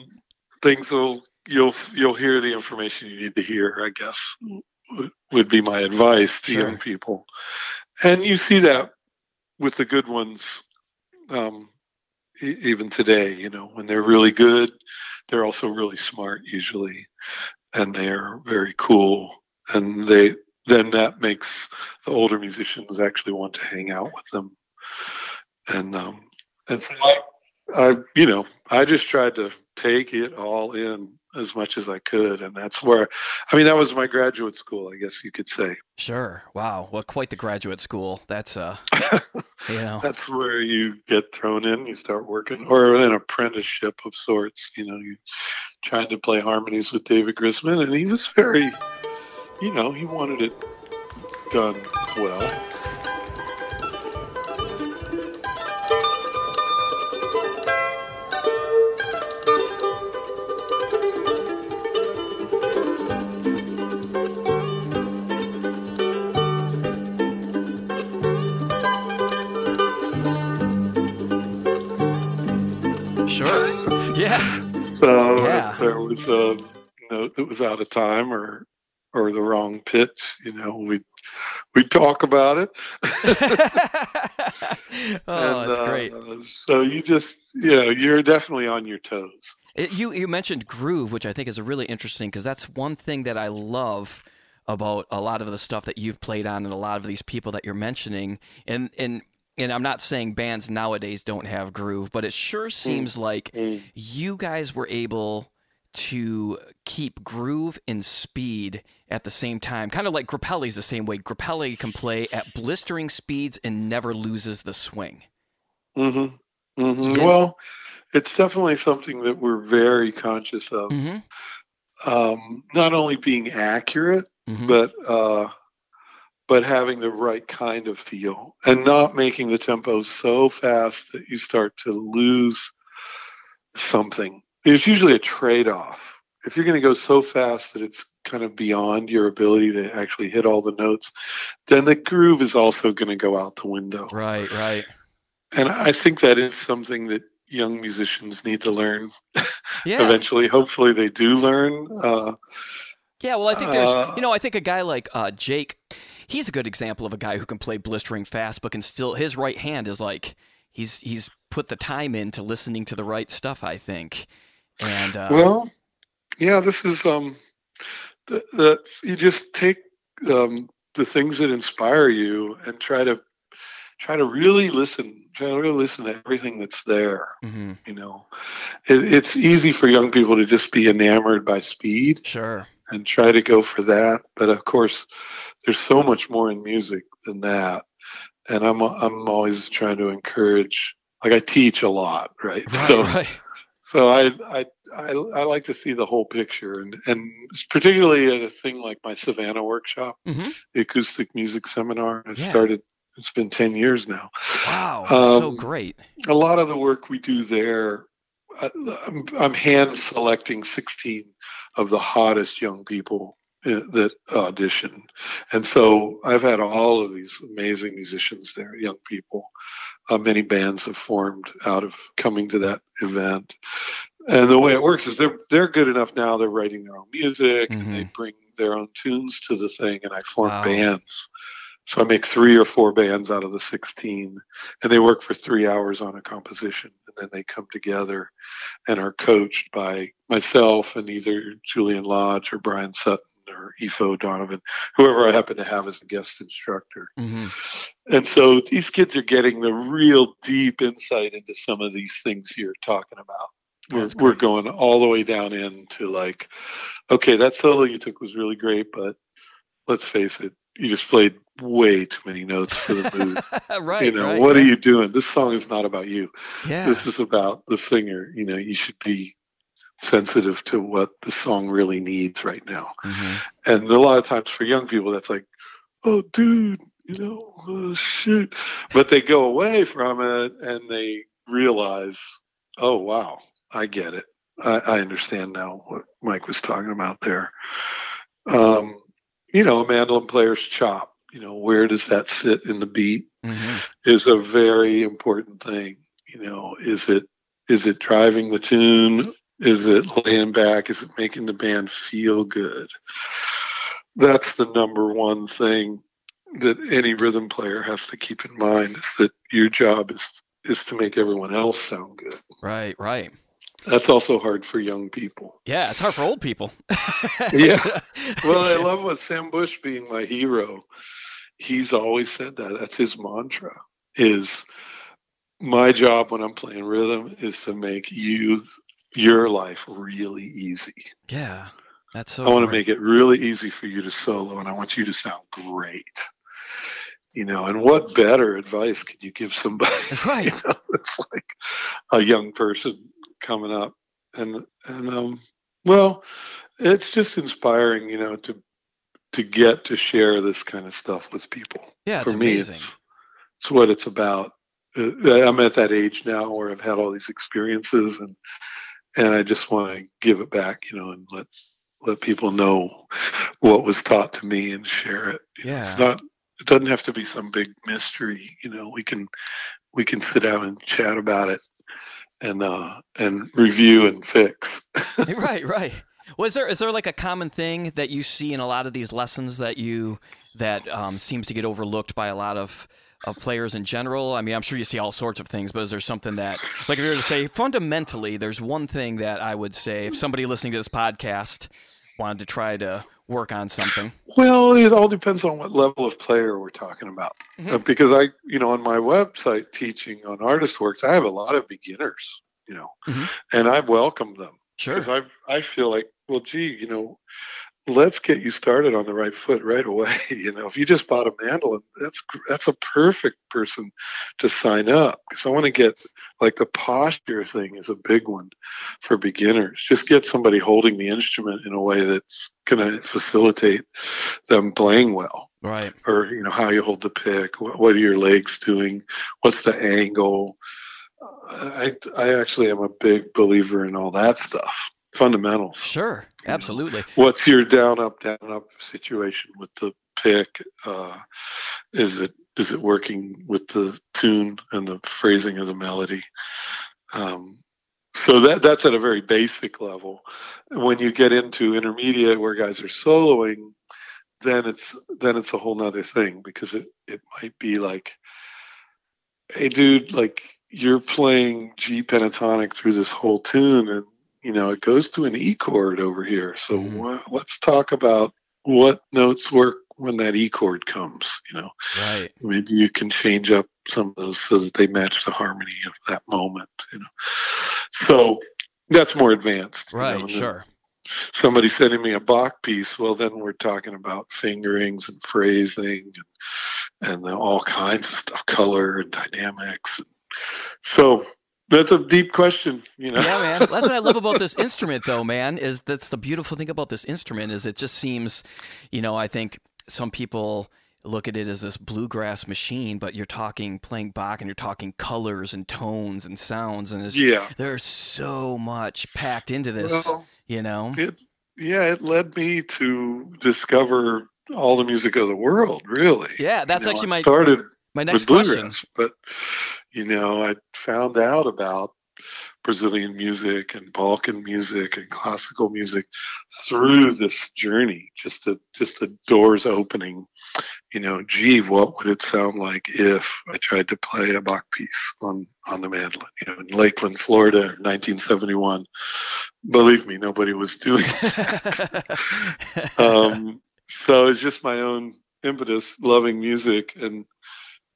things will you'll you'll hear the information you need to hear. I guess would- be my advice to Sure. young people, and you see that with the good ones. Um, even today, you know, when they're really good, they're also really smart usually, and they're very cool, and they then that makes the older musicians actually want to hang out with them, and um, and so I, I, you know, I just tried to take it all in as much as I could, and that's where, I mean, that was my graduate school, I guess you could say. Sure. Wow. Well, quite the graduate school. That's uh, (laughs) you know. that's where you get thrown in you start working or an apprenticeship of sorts you know you trying to play harmonies with david grisman and he was very you know he wanted it done well so Yeah. if there was a note that was out of time or or the wrong pitch you know we we talk about it (laughs) oh, And, that's great. uh, so you just you know you're definitely on your toes It, you you mentioned groove, which I think is a really interesting because that's one thing that I love about a lot of the stuff that you've played on and a lot of these people that you're mentioning. And and and I'm not saying bands nowadays don't have groove, but it sure seems like you guys were able to keep groove and speed at the same time. Kind of like Grappelli's the same way. Grappelli can play at blistering speeds and never loses the swing. Mm-hmm. mm-hmm. Yeah. Well, it's definitely something that we're very conscious of. Mm-hmm. Um, not only being accurate, Mhm. but uh, but having the right kind of feel, and not making the tempo so fast that you start to lose something. It's usually a trade-off. If you're going to go so fast that it's kind of beyond your ability to actually hit all the notes, then the groove is also going to go out the window. Right, right. And I think that is something that young musicians need to learn Yeah. (laughs) eventually. Hopefully, they do learn. Uh, Yeah, well, I think there's, Uh, you know, I think a guy like uh, Jake, he's a good example of a guy who can play blistering fast, but can still his right hand is like he's he's put the time into listening to the right stuff. I think, and uh, well, yeah, this is um, the, the you just take um, the things that inspire you and try to try to really listen. Try to really listen to everything that's there. mm-hmm. You know, it, it's easy for young people to just be enamored by speed. sure, and try to go for that. But of course, there's so much more in music than that. And I'm I'm always trying to encourage. Like I teach a lot, right? right, so right, so I, I I I like to see the whole picture, and and particularly at a thing like my Savannah workshop, Mhm. the acoustic music seminar. I Yeah. started. It's been ten years now wow, so Um, great, a lot of the work we do there, I- I'm, I'm hand selecting 16 of the hottest young people uh, that audition. And so I've had all of these amazing musicians there, young people. Uh, many bands have formed out of coming to that event. And the way it works is they're they're good enough now. They're writing their own music and they bring their own tunes to the thing, and I form Wow. bands. So I make three or four bands out of the 16, and they work for three hours on a composition, and then they come together and are coached by myself and either Julian Lage or Bryan Sutton or Aoife O'Donovan, whoever I happen to have as a guest instructor. hmm And so these kids are getting the real deep insight into some of these things you're talking about. We're, we're going all the way down into like, okay, that solo you took was really great, but let's face it, you just played way too many notes for the mood. (laughs) right, you know, right, what yeah. are you doing? This song is not about you. Yeah, This is about the singer. You know, you should be sensitive to what the song really needs right now. Mhm. And a lot of times for young people, that's like, oh, dude, you know, oh, shit. But they go away from it and they realize, oh, wow, I get it. I, I understand now what Mike was talking about there. Um, you know, a mandolin player's chop you know, where does that sit in the beat hmm is a very important thing. You know, is it is it driving the tune? Is it laying back? Is it making the band feel good? That's the number one thing that any rhythm player has to keep in mind is that your job is is to make everyone else sound good. Right, right. That's also hard for young people. Yeah, it's hard for old people. Yeah. (laughs) Well, I love what Sam Bush being my hero. He's always said that. That's his mantra. Is my job when I'm playing rhythm is to make you your life really easy. yeah. That's so I want to make it really easy for you to solo, and I want you to sound great. You know, and what better advice could you give somebody? (laughs) (laughs) Right. you know, it's like a young person coming up, and and um, well, it's just inspiring, you know, to to get to share this kind of stuff with people. Yeah, it's for me, amazing. it's it's what it's about. Uh, I'm at that age now where I've had all these experiences, and and I just want to give it back, you know, and let let people know what was taught to me and share it. You know, Yeah. It's not. It doesn't have to be some big mystery. You know, we can we can sit down and chat about it, and uh and review and fix. (laughs) right, right. Was there is there like a common thing that you see in a lot of these lessons that you that um, seems to get overlooked by a lot of of players in general? I mean, I'm sure you see all sorts of things, but is there something that, like, if you were to say fundamentally, there's one thing that I would say if somebody listening to this podcast wanted to try to work on something? Well, it all depends on what level of player we're talking about. Mhm. Uh, because I, you know, on my website teaching on artist works, I have a lot of beginners, you know, Mhm. and I welcome them Sure. because I I feel like, well, gee, you know, let's get you started on the right foot right away. (laughs) You know, if you just bought a mandolin, that's that's a perfect person to sign up because I want to get like the posture thing is a big one for beginners. Just get somebody holding the instrument in a way that's going to facilitate them playing well Right. or you know how you hold the pick what, are your legs doing what's the angle i i actually am a big believer in all that stuff fundamentals Sure. know. Absolutely. what's your down up down up situation with the pick uh is it is it working with the tune and the phrasing of the melody um so that that's at a very basic level when you get into intermediate where guys are soloing then it's then it's a whole nother thing because it it might be like hey dude like you're playing g pentatonic through this whole tune and you know it goes to an e chord over here so Mhm. wha- let's talk about what notes work when that e chord comes you know Right. maybe you can change up some of those so that they match the harmony of that moment you know so that's more advanced you know, Right. Sure. somebody sending me a Bach piece well then we're talking about fingerings and phrasing and, and all kinds of stuff color and dynamics so that's a deep question you know yeah, man. That's what I love about this instrument, though, man. Is that's the beautiful thing about this instrument is it just seems, you know, I think some people look at it as this bluegrass machine, but you're talking playing Bach and you're talking colors and tones and sounds, and it's, yeah there's so much packed into this, well you know. it yeah it led me to discover all the music of the world really Yeah, that's You know, actually I my started my next question. But you know, I found out about Brazilian music and Balkan music and classical music through this journey. Just the just the doors opening. You know, gee, what would it sound like if I tried to play a Bach piece on on the mandolin? You know, in Lakeland, Florida, 1971. Believe me, nobody was doing (laughs) it. um, so it's just my own impetus, loving music, and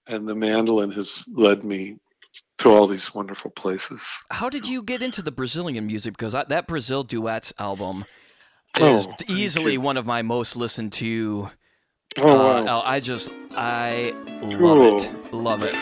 and the mandolin has led me to all these wonderful places. How did you get into the Brazilian music? Because I, that Brazil duets album Oh, is thank easily one of my most listened to. Oh, uh, wow. I just I love Cool. it, love it.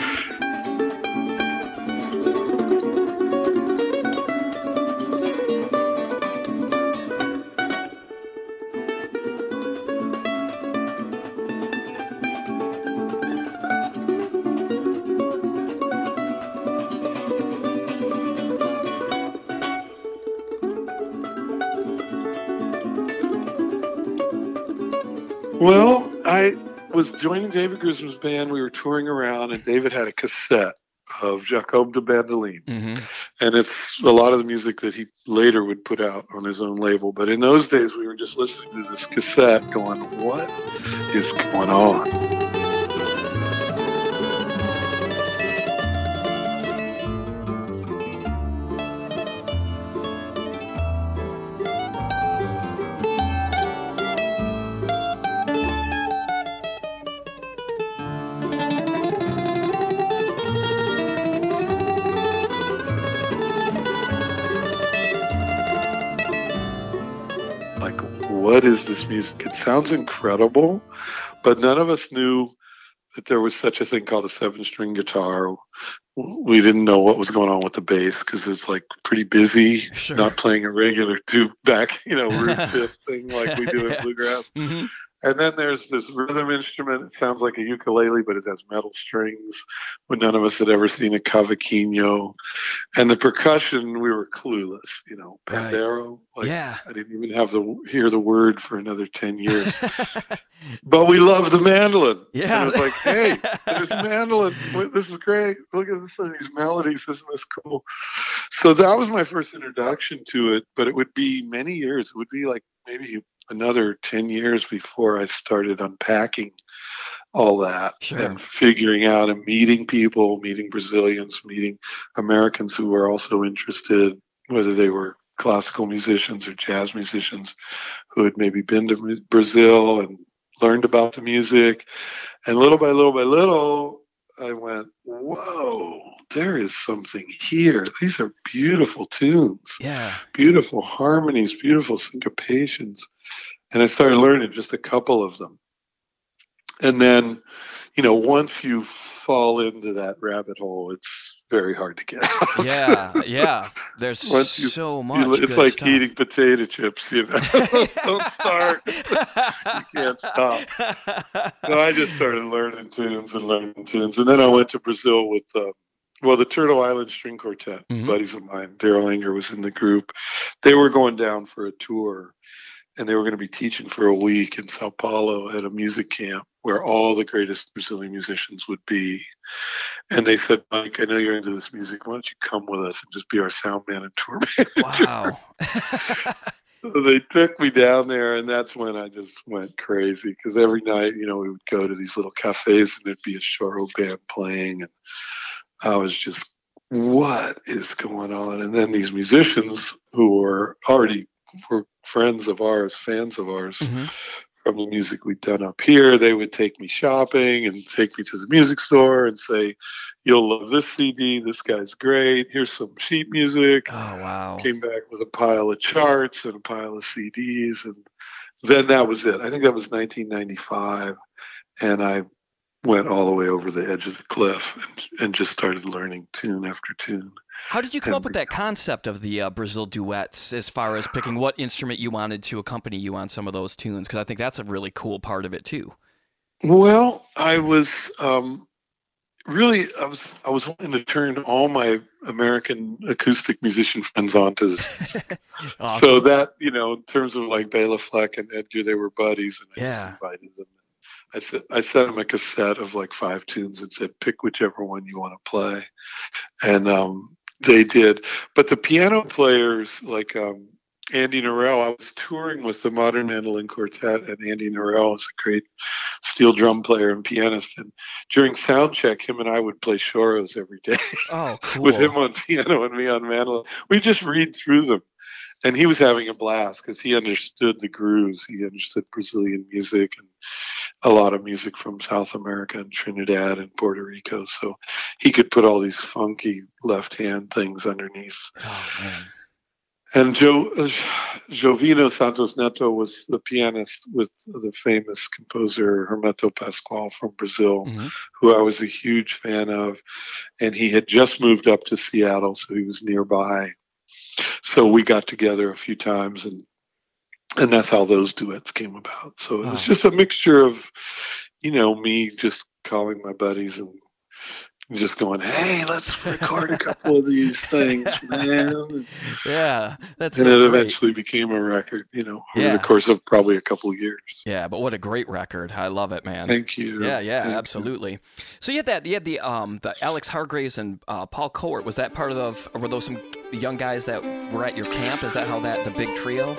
Was joining David Grisman's band. We were touring around, and David had a cassette of Jacob do Bandolim. hmm And it's a lot of the music that he later would put out on his own label. But in those days, we were just listening to this cassette going, what is going on? Music it sounds incredible but none of us knew that there was such a thing called a seven string guitar we didn't know what was going on with the bass because it's like pretty busy Sure. not playing a regular (laughs) two back you know root (laughs) fifth thing like we do Yeah. in bluegrass hmm and then there's this rhythm instrument. It sounds like a ukulele, but it has metal strings. When none of us had ever seen a cavaquinho, and the percussion, we were clueless. You know, Right. pandeiro. Like yeah. I didn't even have to hear the word for another ten years. (laughs) but we love the mandolin. Yeah. And it was like, hey, (laughs) there's a mandolin. This is great. Look at this, these melodies. Isn't this cool? So that was my first introduction to it. But it would be many years. It would be like maybe another 10 years before I started unpacking all that Sure. and figuring out and meeting people, meeting Brazilians, meeting Americans who were also interested, whether they were classical musicians or jazz musicians who had maybe been to Brazil and learned about the music. And little by little by little, I went, whoa, there is something here. These are beautiful tunes, yeah. beautiful harmonies, beautiful syncopations. And I started learning just a couple of them. And then, you know, once you fall into that rabbit hole, it's very hard to get (laughs) out. Yeah. Yeah. There's (laughs) Once you- so You much. lo- it's like stuff. eating potato chips, you know. (laughs) Don't start. you can't stop. So I just started learning tunes and learning tunes, and then I went to Brazil with, uh, well, the Turtle Island String Quartet. Mhm. Buddies of mine, Darol Anger was in the group. They were going down for a tour, and they were going to be teaching for a week in Sao Paulo at a music camp where all the greatest Brazilian musicians would be. And they said, Mike, I know you're into this music. Why don't you come with us and just be our sound man and tour (laughs) manager? wow. (laughs) So they took me down there, and that's when I just went crazy because every night, you know, we would go to these little cafes and there'd be a choro band playing, and I was just, what is going on? And then these musicians who were already were friends of ours, fans of ours Mhm. from the music we'd done up here, they would take me shopping and take me to the music store and say, "You'll love this CD. This guy's great. Here's some sheet music." Oh wow. came back with a pile of charts and a pile of CDs, and then that was it. I think that was 1995, and I went all the way over the edge of the cliff and, (laughs) and just started learning tune after tune. How did you come up with that concept of the uh, Brazil duets as far as picking what instrument you wanted to accompany you on some of those tunes? Because I think that's a really cool part of it too. Well, I was um, really I was I was wanting to turn all my American acoustic musician friends on to this (laughs) Awesome. So that you know, in terms of like Bela Fleck and Edgar, they were buddies, and I Yeah. just invited them. I said I sent him a cassette of like five tunes and said pick whichever one you want to play, and um, they did. But the piano players like um, Andy Narell, I was touring with the Modern Mandolin Quartet, and Andy Narell is a great steel drum player and pianist. And during sound check, him and I would play choros every day oh, cool. (laughs) with him on piano and me on mandolin. We just read through them. And he was having a blast because he understood the grooves. He understood Brazilian music and a lot of music from South America and Trinidad and Puerto Rico. So he could put all these funky left hand things underneath. Oh. And jo, uh, Jovino Santos Neto was the pianist with the famous composer Hermeto Pascoal from Brazil Mhm. who I was a huge fan of. And he had just moved up to Seattle, so he was nearby. So we got together a few times and and that's how those duets came about. So it was Oh. just a mixture of, you know, me just calling my buddies and just going, "Hey, let's record a couple of these (laughs) things, man." Yeah, that's and so it great. eventually became a record, you know, over Yeah. the course of probably a couple of years. Yeah, but what a great record! I love it, man. Thank you. Yeah, yeah, Thank you. absolutely. So you had that, you had the um, the Alex Hargreaves and uh, Paul Kowert. Was that part of were those some young guys that were at your camp? Is that how that the big trio?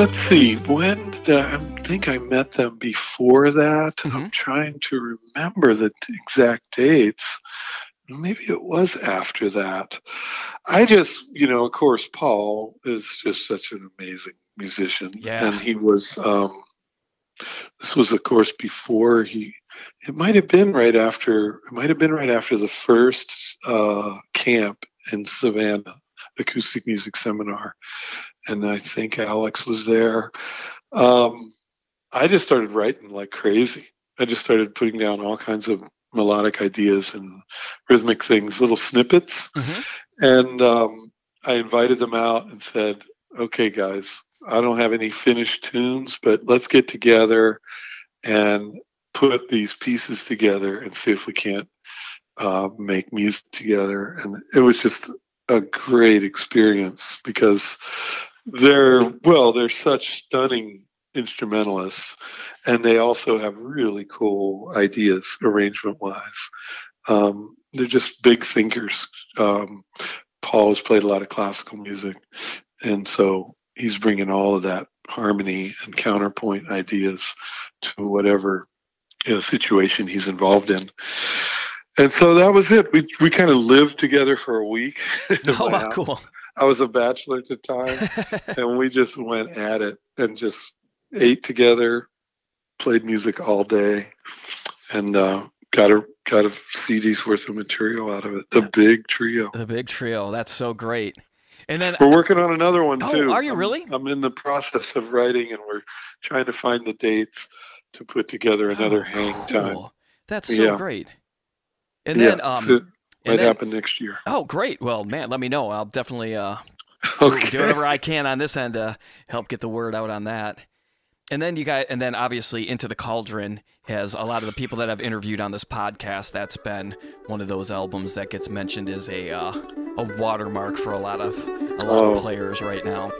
Let's see. When did I, I think I met them before that. I'm Mhm. trying to remember the exact dates. Maybe it was after that. I just, you know, of course, Paul is just such an amazing musician, Yeah. and he was. Um, this was, of course, before he. It might have been right after. It might have been right after the first uh, camp in Savannah, acoustic music seminar, and I think Alex was there. Um, I just started writing like crazy. I just started putting down all kinds of melodic ideas and rhythmic things, little snippets. Mhm. And um, I invited them out and said, okay, guys, I don't have any finished tunes, but let's get together and put these pieces together and see if we can't uh, make music together. And it was just a great experience because they're, well, they're such stunning instrumentalists and they also have really cool ideas arrangement wise. Um, they're just big thinkers. Um, Paul has played a lot of classical music, and so he's bringing all of that harmony and counterpoint ideas to whatever you know, situation he's involved in. And so that was it. We we kind of lived together for a week. (laughs) Oh, wow, cool. I was a bachelor at the time, (laughs) and we just went at it and just ate together, played music all day, and uh, got a got a CD's worth of material out of it. The big trio. the big trio. That's so great. And then, We're working on another one Oh, too. are you I'm- really? I'm in the process of writing, and we're trying to find the dates to put together another Oh, hang cool. time. That's so Yeah. great. And yeah, then, um, so might then, happen next year. oh, great. Well, man, let me know. I'll definitely uh, do, Okay. do whatever I can on this end to help get the word out on that. And then you got, and then obviously Into the Cauldron has a lot of the people that I've interviewed on this podcast. That's been one of those albums that gets mentioned as a uh, a watermark for a lot of a lot of Oh. players right now.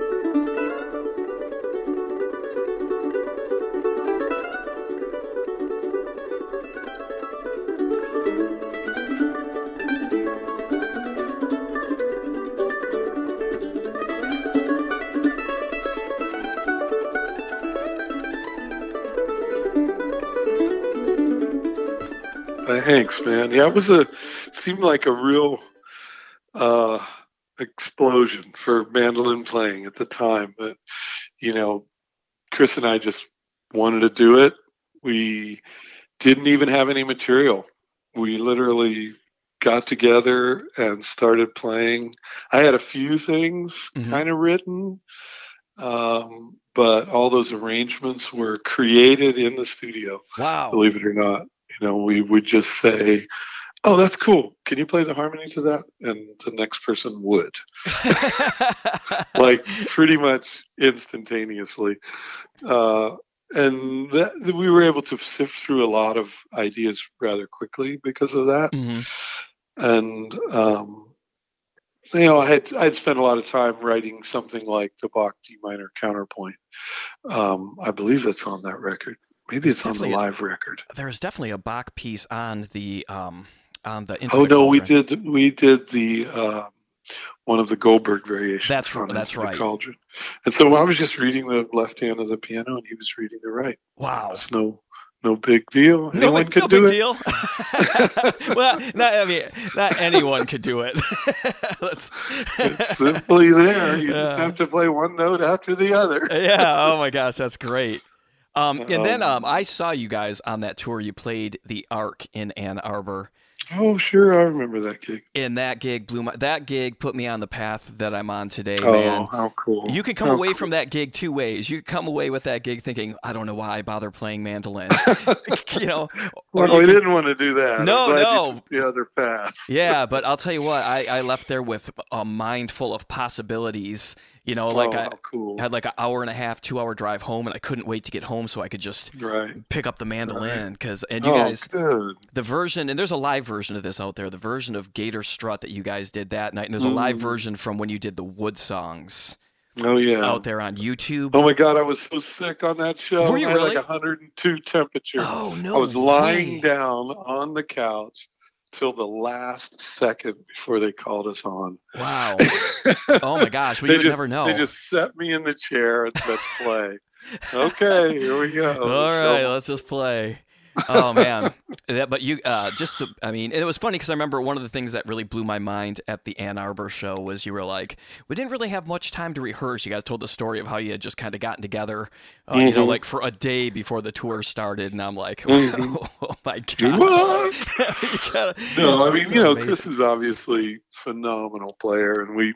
Thanks, man. Yeah, it was a seemed like a real uh, explosion for mandolin playing at the time. But you know, Chris and I just wanted to do it. We didn't even have any material. We literally got together and started playing. I had a few things Mhm. kind of written, um, but all those arrangements were created in the studio Wow. believe it or not. You know, we would just say, "Oh, that's cool. Can you play the harmony to that?" And the next person would, (laughs) like, pretty much instantaneously. Uh, and that, we were able to sift through a lot of ideas rather quickly because of that. Mhm. And um, you know, I had I'd spent a lot of time writing something like the Bach D minor counterpoint. Um, I believe that's on that record. Maybe It's on the definitely a- live record. There's definitely a Bach piece on the um on the Into Oh the no, we did we did the uh, one of the Goldberg variations. That's on that's right. Cauldron. And so I was just reading the left hand of the piano, and he was reading the right. Wow. It's no no big deal. No, Anyone big- could no do big it. deal. (laughs) well, not, I mean, not anyone could do it. (laughs) (laughs) It's simply there. You just have to play one note after the other. yeah. Oh my gosh, that's great. Um, and then Um, um, I saw you guys on that tour. You played the Ark in Ann Arbor. Oh, sure, I remember that gig. and that gig blew my. That gig put me on the path that I'm on today, Oh, man. how cool! You can come How away cool. from that gig two ways. You can come away with that gig thinking, I don't know why I bother playing mandolin. (laughs) (laughs) you know, (laughs) Well, you we didn't want to do that. No, no. the other path. yeah, but I'll tell you what, I, I left there with a mind full of possibilities. You know, like oh, I cool. had like an hour and a half, two hour drive home, and I couldn't wait to get home so I could just right. pick up the mandolin. Because and you oh, guys, good. the version and there's a live version of this out there. The version of Gator Strut that you guys did that night, and there's a live Mm. version from when you did the Wood songs Oh yeah. out there on YouTube. Oh my God, I was so sick on that show. Were you I had really? like 102 temperature. Oh no! I was lying way. down on the couch till the last second before they called us on. Wow. (laughs) Oh my gosh, we would just, never know. They just set me in the chair and said, "Play." okay, here we go. (laughs) All Show let's just play. Oh man, that, but you uh, just the, I mean, it was funny because I remember one of the things that really blew my mind at the Ann Arbor show was you were like, we didn't really have much time to rehearse. You guys told the story of how you had just kind of gotten together, uh, you know, Mhm. like for a day before the tour started, and I'm like, (laughs) oh my god. What? (laughs) You gotta- No, I mean, so you know, amazing. Chris is obviously phenomenal player, and we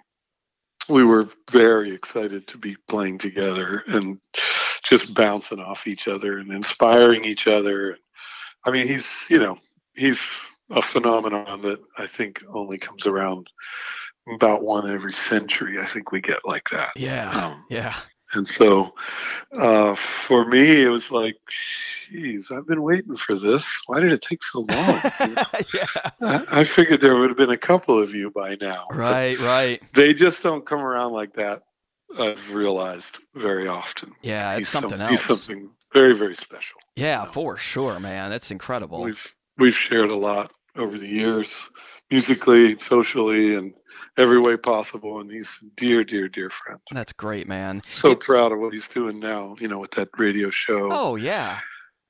we were very excited to be playing together and just bouncing off each other and inspiring each other. I mean, he's you know he's a phenomenon that I think only comes around about one every century. I think we get like that. Yeah, Um, yeah, and so uh, for me, it was like, geez, I've been waiting for this. Why did it take so long? (laughs) yeah. I I figured there would have been a couple of you by now. (laughs) Right, right. They just don't come around like that. I've realized very often. Yeah, it's He's something some- else. He's something very, very special. Yeah, for sure, man. That's incredible. We've we've shared a lot over the years, musically, socially, and every way possible. And he's dear, dear, dear friend. That's great, man. So proud of what he's doing now. You know, with that radio show. Oh yeah,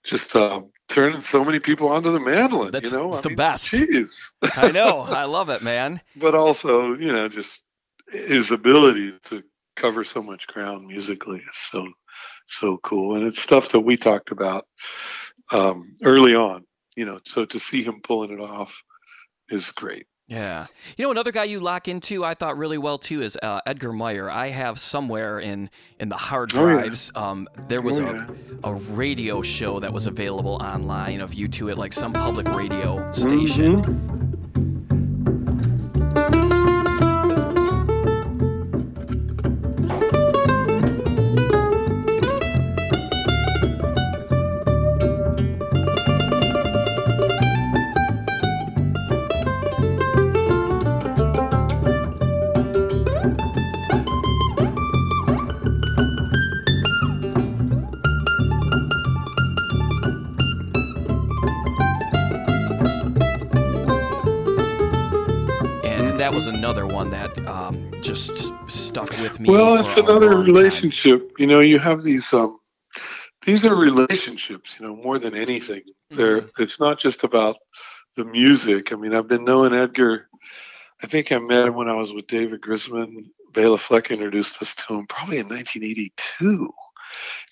Just uh, turning so many people onto the mandolin. That's- you know, it's I the mean, best. Jeez. I know. (laughs) I love it, man. but also you know just his ability to cover so much ground musically is so so cool and it's stuff that we talked about um, early on you know so to see him pulling it off is great Yeah. You know, another guy you lock into, I thought really well too, is uh, Edgar Meyer. I have somewhere in in the hard Oh, yeah. drives. Um, there was Oh, a yeah. a radio show that was available online of you two at like some public radio station. Mhm. With me. well it's another long time. relationship you know you have these um these are relationships you know more than anything They're, Mm-hmm. it's not just about the music. I mean, I've been knowing Edgar. I think I met him when I was with David Grisman. Bela Fleck introduced us to him probably in 1982.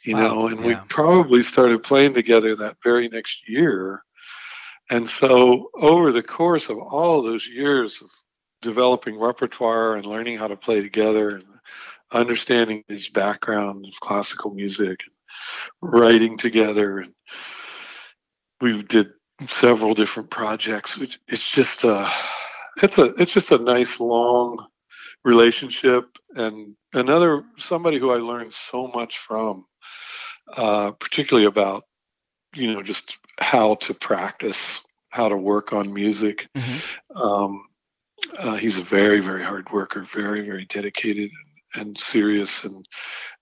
You Wow, know, and we probably started playing together that very next year. And so, over the course of all those years of developing repertoire and learning how to play together and understanding his background of classical music and writing together. And we did several different projects which it's just a it's a it's just a nice long relationship. And another somebody who I learned so much from uh particularly about you know just how to practice how to work on music. Mhm. um uh, he's a very very hard worker very very dedicated and serious and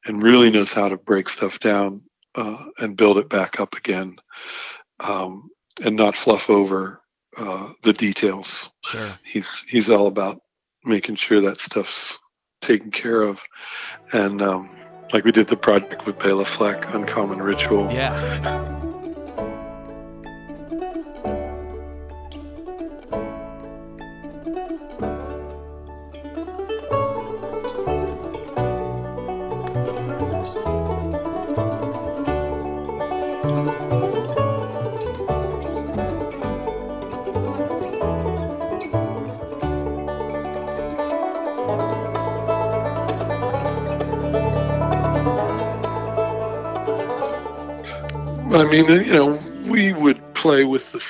and really knows how to break stuff down uh, and build it back up again um, and not fluff over uh, the details. Sure. He's he's all about making sure that stuff's taken care of, and um, like we did the project with Bela Fleck, Uncommon Ritual. Yeah.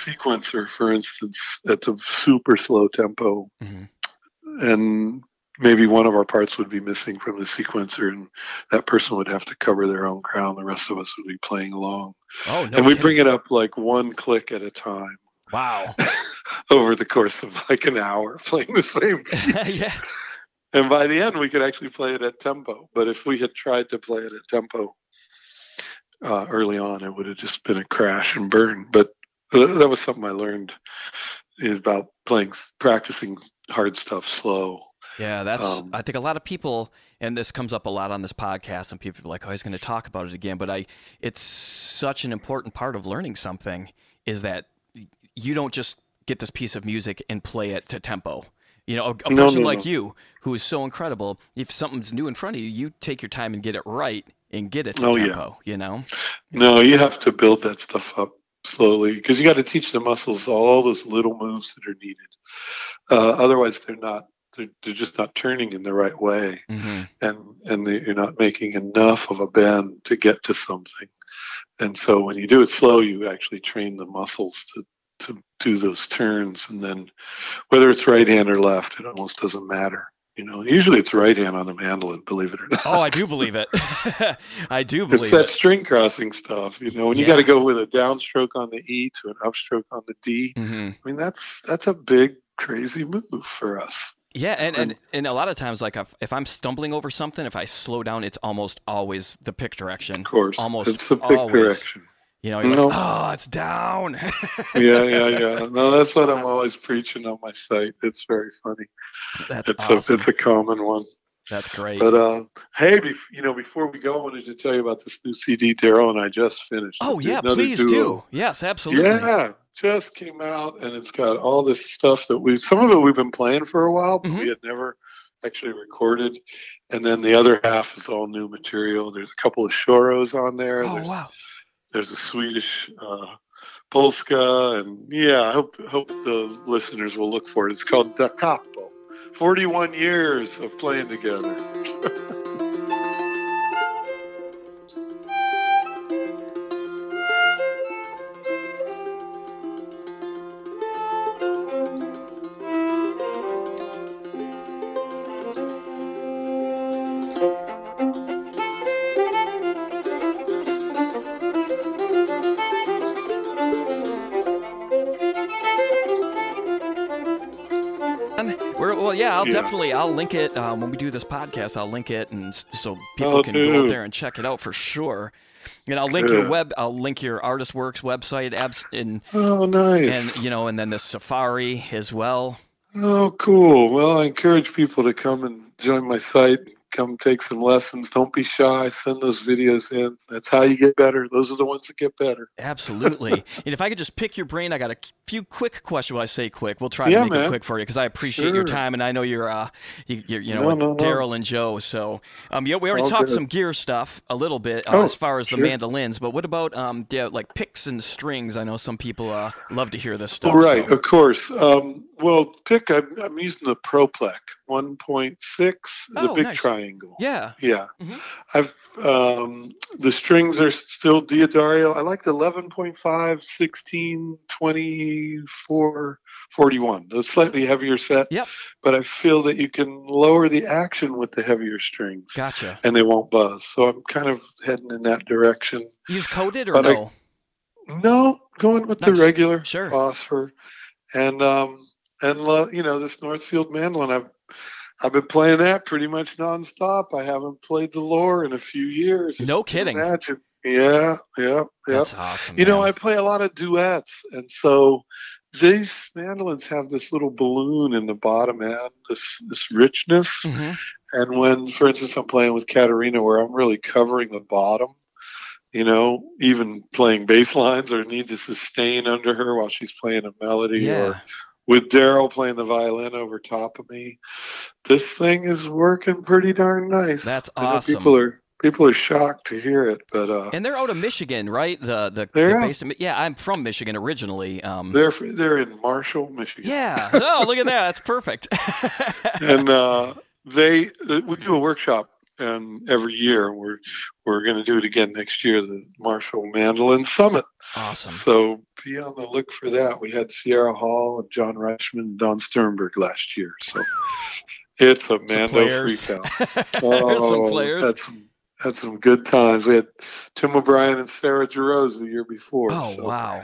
Sequencer, for instance, at a super slow tempo, Mhm. and maybe one of our parts would be missing from the sequencer, and that person would have to cover their own crown. The rest of us would be playing along, Oh no! and we kidding. bring it up like one click at a time Wow. (laughs) over the course of like an hour, (laughs) playing the same. (laughs) piece. yeah. And by the end, we could actually play it at tempo. But if we had tried to play it at tempo uh, early on, it would have just been a crash and burn. But that was something I learned is about playing, practicing hard stuff slow. Yeah, that's. Um, I think a lot of people, and this comes up a lot on this podcast, and people are like, "Oh, he's going to talk about it again." But I, it's such an important part of learning something is that you don't just get this piece of music and play it to tempo. You know, a, a No, person no, like no. you who is so incredible, if something's new in front of you, you take your time and get it right and get it to Oh, yeah. You know. No, you have to build that stuff up slowly because you got to teach the muscles all those little moves that are needed. Uh, otherwise, they're not. They're, they're just not turning in the right way. hmm and and the, you're not making enough of a bend to get to something. And so when you do it slow, you actually train the muscles to to do those turns, and then whether it's right hand or left, it almost doesn't matter. You know, usually it's right hand on the mandolin, believe it or not. Oh, I do believe it. (laughs) I do (laughs) believe it's that it. string crossing stuff. You know, when you got to go with a downstroke on the E to an upstroke on the D. Mm-hmm. I mean, that's that's a big crazy move for us. Yeah, and, and And- and a lot of times, like if, I'm stumbling over something, if I slow down, it's almost always the pick direction. Of course, Almost it's a big always. direction. You know, No. like, oh, it's down. (laughs) yeah, yeah, yeah. No, that's what I'm always preaching on my site. It's very funny. That's It's awesome. a it's a common one. That's great. But uh, hey, bef- you know, before we go, I wanted to tell you about this new CD Darol and I just finished. oh yeah, please duo. do. Yes, absolutely. Yeah, just came out and it's got all this stuff that we some of it we've been playing for a while, but Mhm. we had never actually recorded. And then the other half is all new material. There's a couple of choros on there. Oh there's, wow. There's a Swedish uh, polska, and yeah, I hope hope the listeners will look for it. It's called Da Capo. Forty-one years of playing together. (laughs) definitely I'll link it um, when we do this podcast. I'll link it, and so people Oh, can go out there and check it out for sure. And I'll link your web. I'll link your Artist Works website, abs, and Oh, nice. and you know, and then the Safari as well. Oh, cool. Well, I encourage people to come and join my site. Come take some lessons. Don't be shy. Send those videos in. That's how you get better. Those are the ones that get better. Absolutely. (laughs) and if I could just pick your brain, I got a few quick questions. Well, I say quick. We'll try Yeah, to make it quick for you because I appreciate your time and I know you're, uh, you, you're, you know, No, no, no. Darol and Joe. So, um, yeah, we already All talked good. some gear stuff a little bit uh, Oh, as far as the mandolins, but what about, um, yeah, like picks and strings? I know some people uh, love to hear this stuff. Right. so- Of course. Um, well, pick. I'm, I'm using the ProPlec 1.6, the Oh, big nice. triangle. Yeah. Yeah. Mhm. I've um, the strings are still D'Addario. I like the 11.5, 16, 24, 41. The slightly heavier set. Yep. But I feel that you can lower the action with the heavier strings Gotcha. and they won't buzz. So I'm kind of heading in that direction. Use coded or But I- no? No, going with Nice. the regular Sure. phosphor. And um and uh, you know, this Northfield mandolin I've I've been playing that pretty much nonstop. I haven't played the Loar in a few years. No kidding. Imagine. Yeah, yeah, yeah. That's awesome. You know. I play a lot of duets, and so these mandolins have this little balloon in the bottom end, this this richness. Mhm. And when, for instance, I'm playing with Caterina, where I'm really covering the bottom, you know, even playing bass lines or need to sustain under her while she's playing a melody, Yeah. or with Darol playing the violin over top of me, this thing is working pretty darn nice. That's awesome. People are people are shocked to hear it, but uh, And they're out of Michigan, right? The the, the base in, yeah, I'm from Michigan originally. Um, they're they're in Marshall, Michigan. yeah. Oh, look at that. That's perfect. (laughs) and uh, they we do a workshop and every year we're we're going to do it again next year, the Marshall Mandolin Summit. Awesome. So be on the look for that. We had Sierra Hull and John Reischman and Don Stiernberg last year. So it's a Some Mando players. freak (laughs) some Oh, players. Had some, had some good times. We had Tim O'Brien and Sarah Jarosz the year before. Oh so, wow.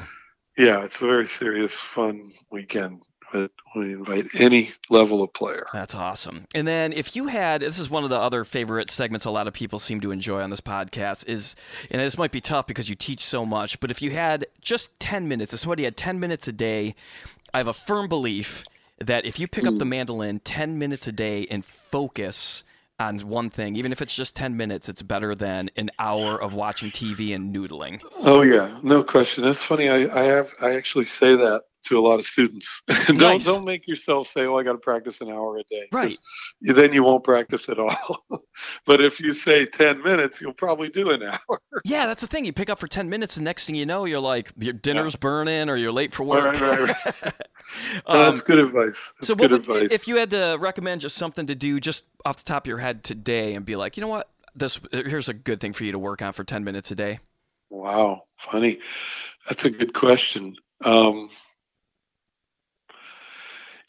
Yeah, it's a very serious, fun weekend. But we invite any level of player. That's awesome. And then if you had this is one of the other favorite segments a lot of people seem to enjoy on this podcast is and this might be tough because you teach so much, but if you had just 10 minutes, if somebody had 10 minutes a day, I have a firm belief that if you pick up the hmm. mandolin 10 minutes a day and focus on one thing, even if it's just 10 minutes, it's better than an hour of watching TV and noodling. Oh yeah, no question. That's funny. I, I have I actually say that to a lot of students. (laughs) don't Nice. don't make yourself say, "Oh, I got to practice an hour a day." Right. you- Then you won't practice at all. (laughs) but if you say ten minutes, you'll probably do an (laughs) hour. Yeah, that's the thing. You pick up for 10 minutes, and next thing you know, you're like, your dinner's burning or you're late for work. Right, right, Um, That's good advice. That's so, good what would, advice. if you had to recommend just something to do just off the top of your head today and be like, you know what, this here's a good thing for you to work on for 10 minutes a day? Wow, funny. That's a good question. Um,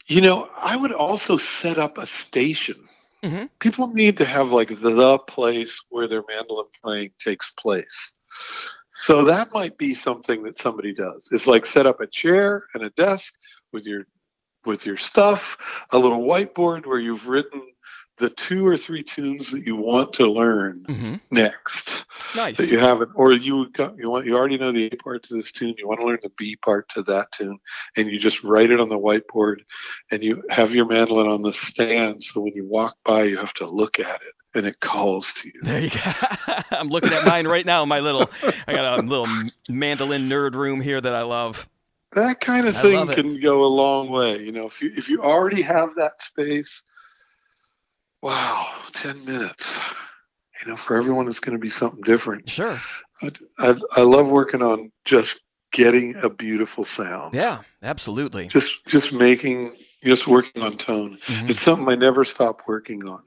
you know, I would also set up a station. Mhm. People need to have like the place where their mandolin playing takes place. So that might be something that somebody does. It's like set up a chair and a desk with your with your stuff, a little whiteboard where you've written the two or three tunes that you want to learn Mm-hmm. next Nice. that you haven't, or you got, you want you already know the A part to this tune. You want to learn the B part to that tune, and you just write it on the whiteboard, and you have your mandolin on the stand. So when you walk by, you have to look at it, and it calls to you. There you go. (laughs) I'm looking at mine right now. My little, I got a little mandolin nerd room here that I love. That kind of thing can go a long way. You know, if you if you already have that space, wow, ten minutes. You know, for everyone, it's going to be something different. Sure. I, I, I love working on just getting a beautiful sound. Yeah, absolutely. just just making just working on tone Mhm. it's something i never stop working on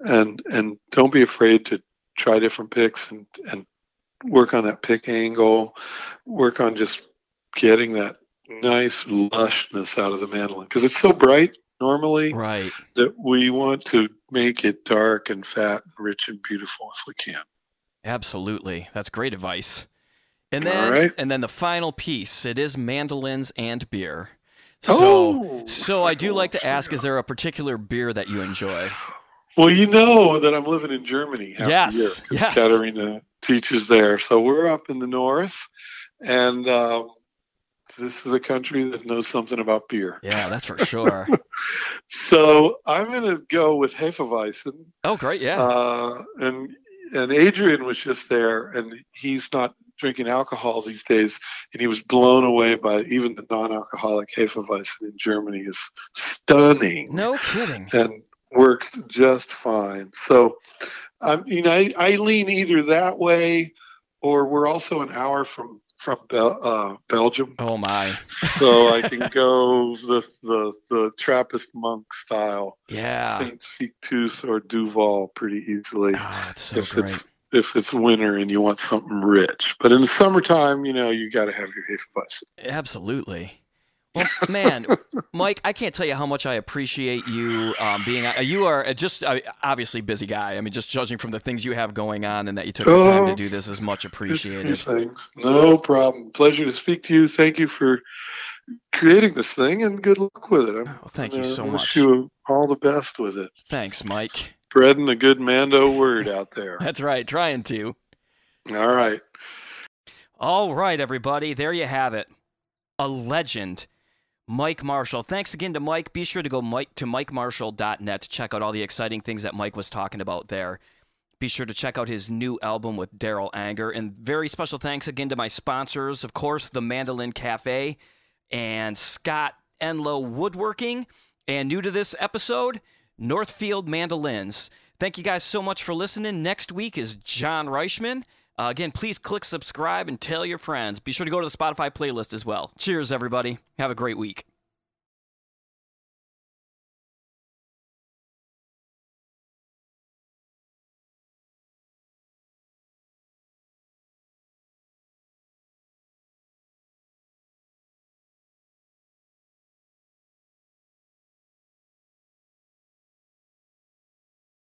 and and don't be afraid to try different picks and and work on that pick angle work on just getting that nice lushness out of the mandolin because it's so bright normally Right. that we want to make it dark and fat and rich and beautiful if we can Absolutely. That's great advice. And then right. and then the final piece, it is mandolins and beer. So Oh! so I do like to ask, is there a particular beer that you enjoy? Well, you know that I'm living in Germany half Yes, the year yes. Caterina teaches there. So we're up in the north, and um, this is a country that knows something about beer. Yeah, that's for sure. (laughs) So I'm going to go with Hefeweizen. oh, great. Yeah. Uh, and and Adrian was just there, and he's not drinking alcohol these days, and he was blown away by even the non-alcoholic Hefeweizen in Germany is stunning no kidding. and works just fine. So, you know, I, I lean either that way, or we're also an hour from from Bel- uh, Belgium, Oh my. so I can (laughs) go the the the Trappist monk style, Yeah. Saint Sixtus or Duvel, pretty easily. Oh, so if great. it's if it's winter and you want something rich, but in the summertime, you know, you got to have your Hefeweizen. Absolutely. Well, man, Mike, I can't tell you how much I appreciate you um, being. Uh, you are just uh, obviously busy guy. I mean, just judging from the things you have going on, and that you took the time to Oh. do this is much appreciated. Thanks. No problem. Pleasure to speak to you. Thank you for creating this thing, and good luck with it. Oh, thank you so I much. Wish you all the best with it. Thanks, Mike. Spreading the good Mando word out there. (laughs) That's right, trying to. All right. All right, everybody, there you have it. A legend, Mike Marshall. Thanks again to Mike. Be sure to go Mike to MikeMarshall.net to check out all the exciting things that Mike was talking about there. Be sure to check out his new album with Darol Anger. And very special thanks again to my sponsors, of course, the Mandolin Cafe and Scott Enloe Woodworking. And new to this episode, Northfield Mandolins. Thank you guys so much for listening. Next week is John Reischman. Uh, again, please click subscribe and tell your friends. Be sure to go to the Spotify playlist as well. Cheers, everybody. Have a great week.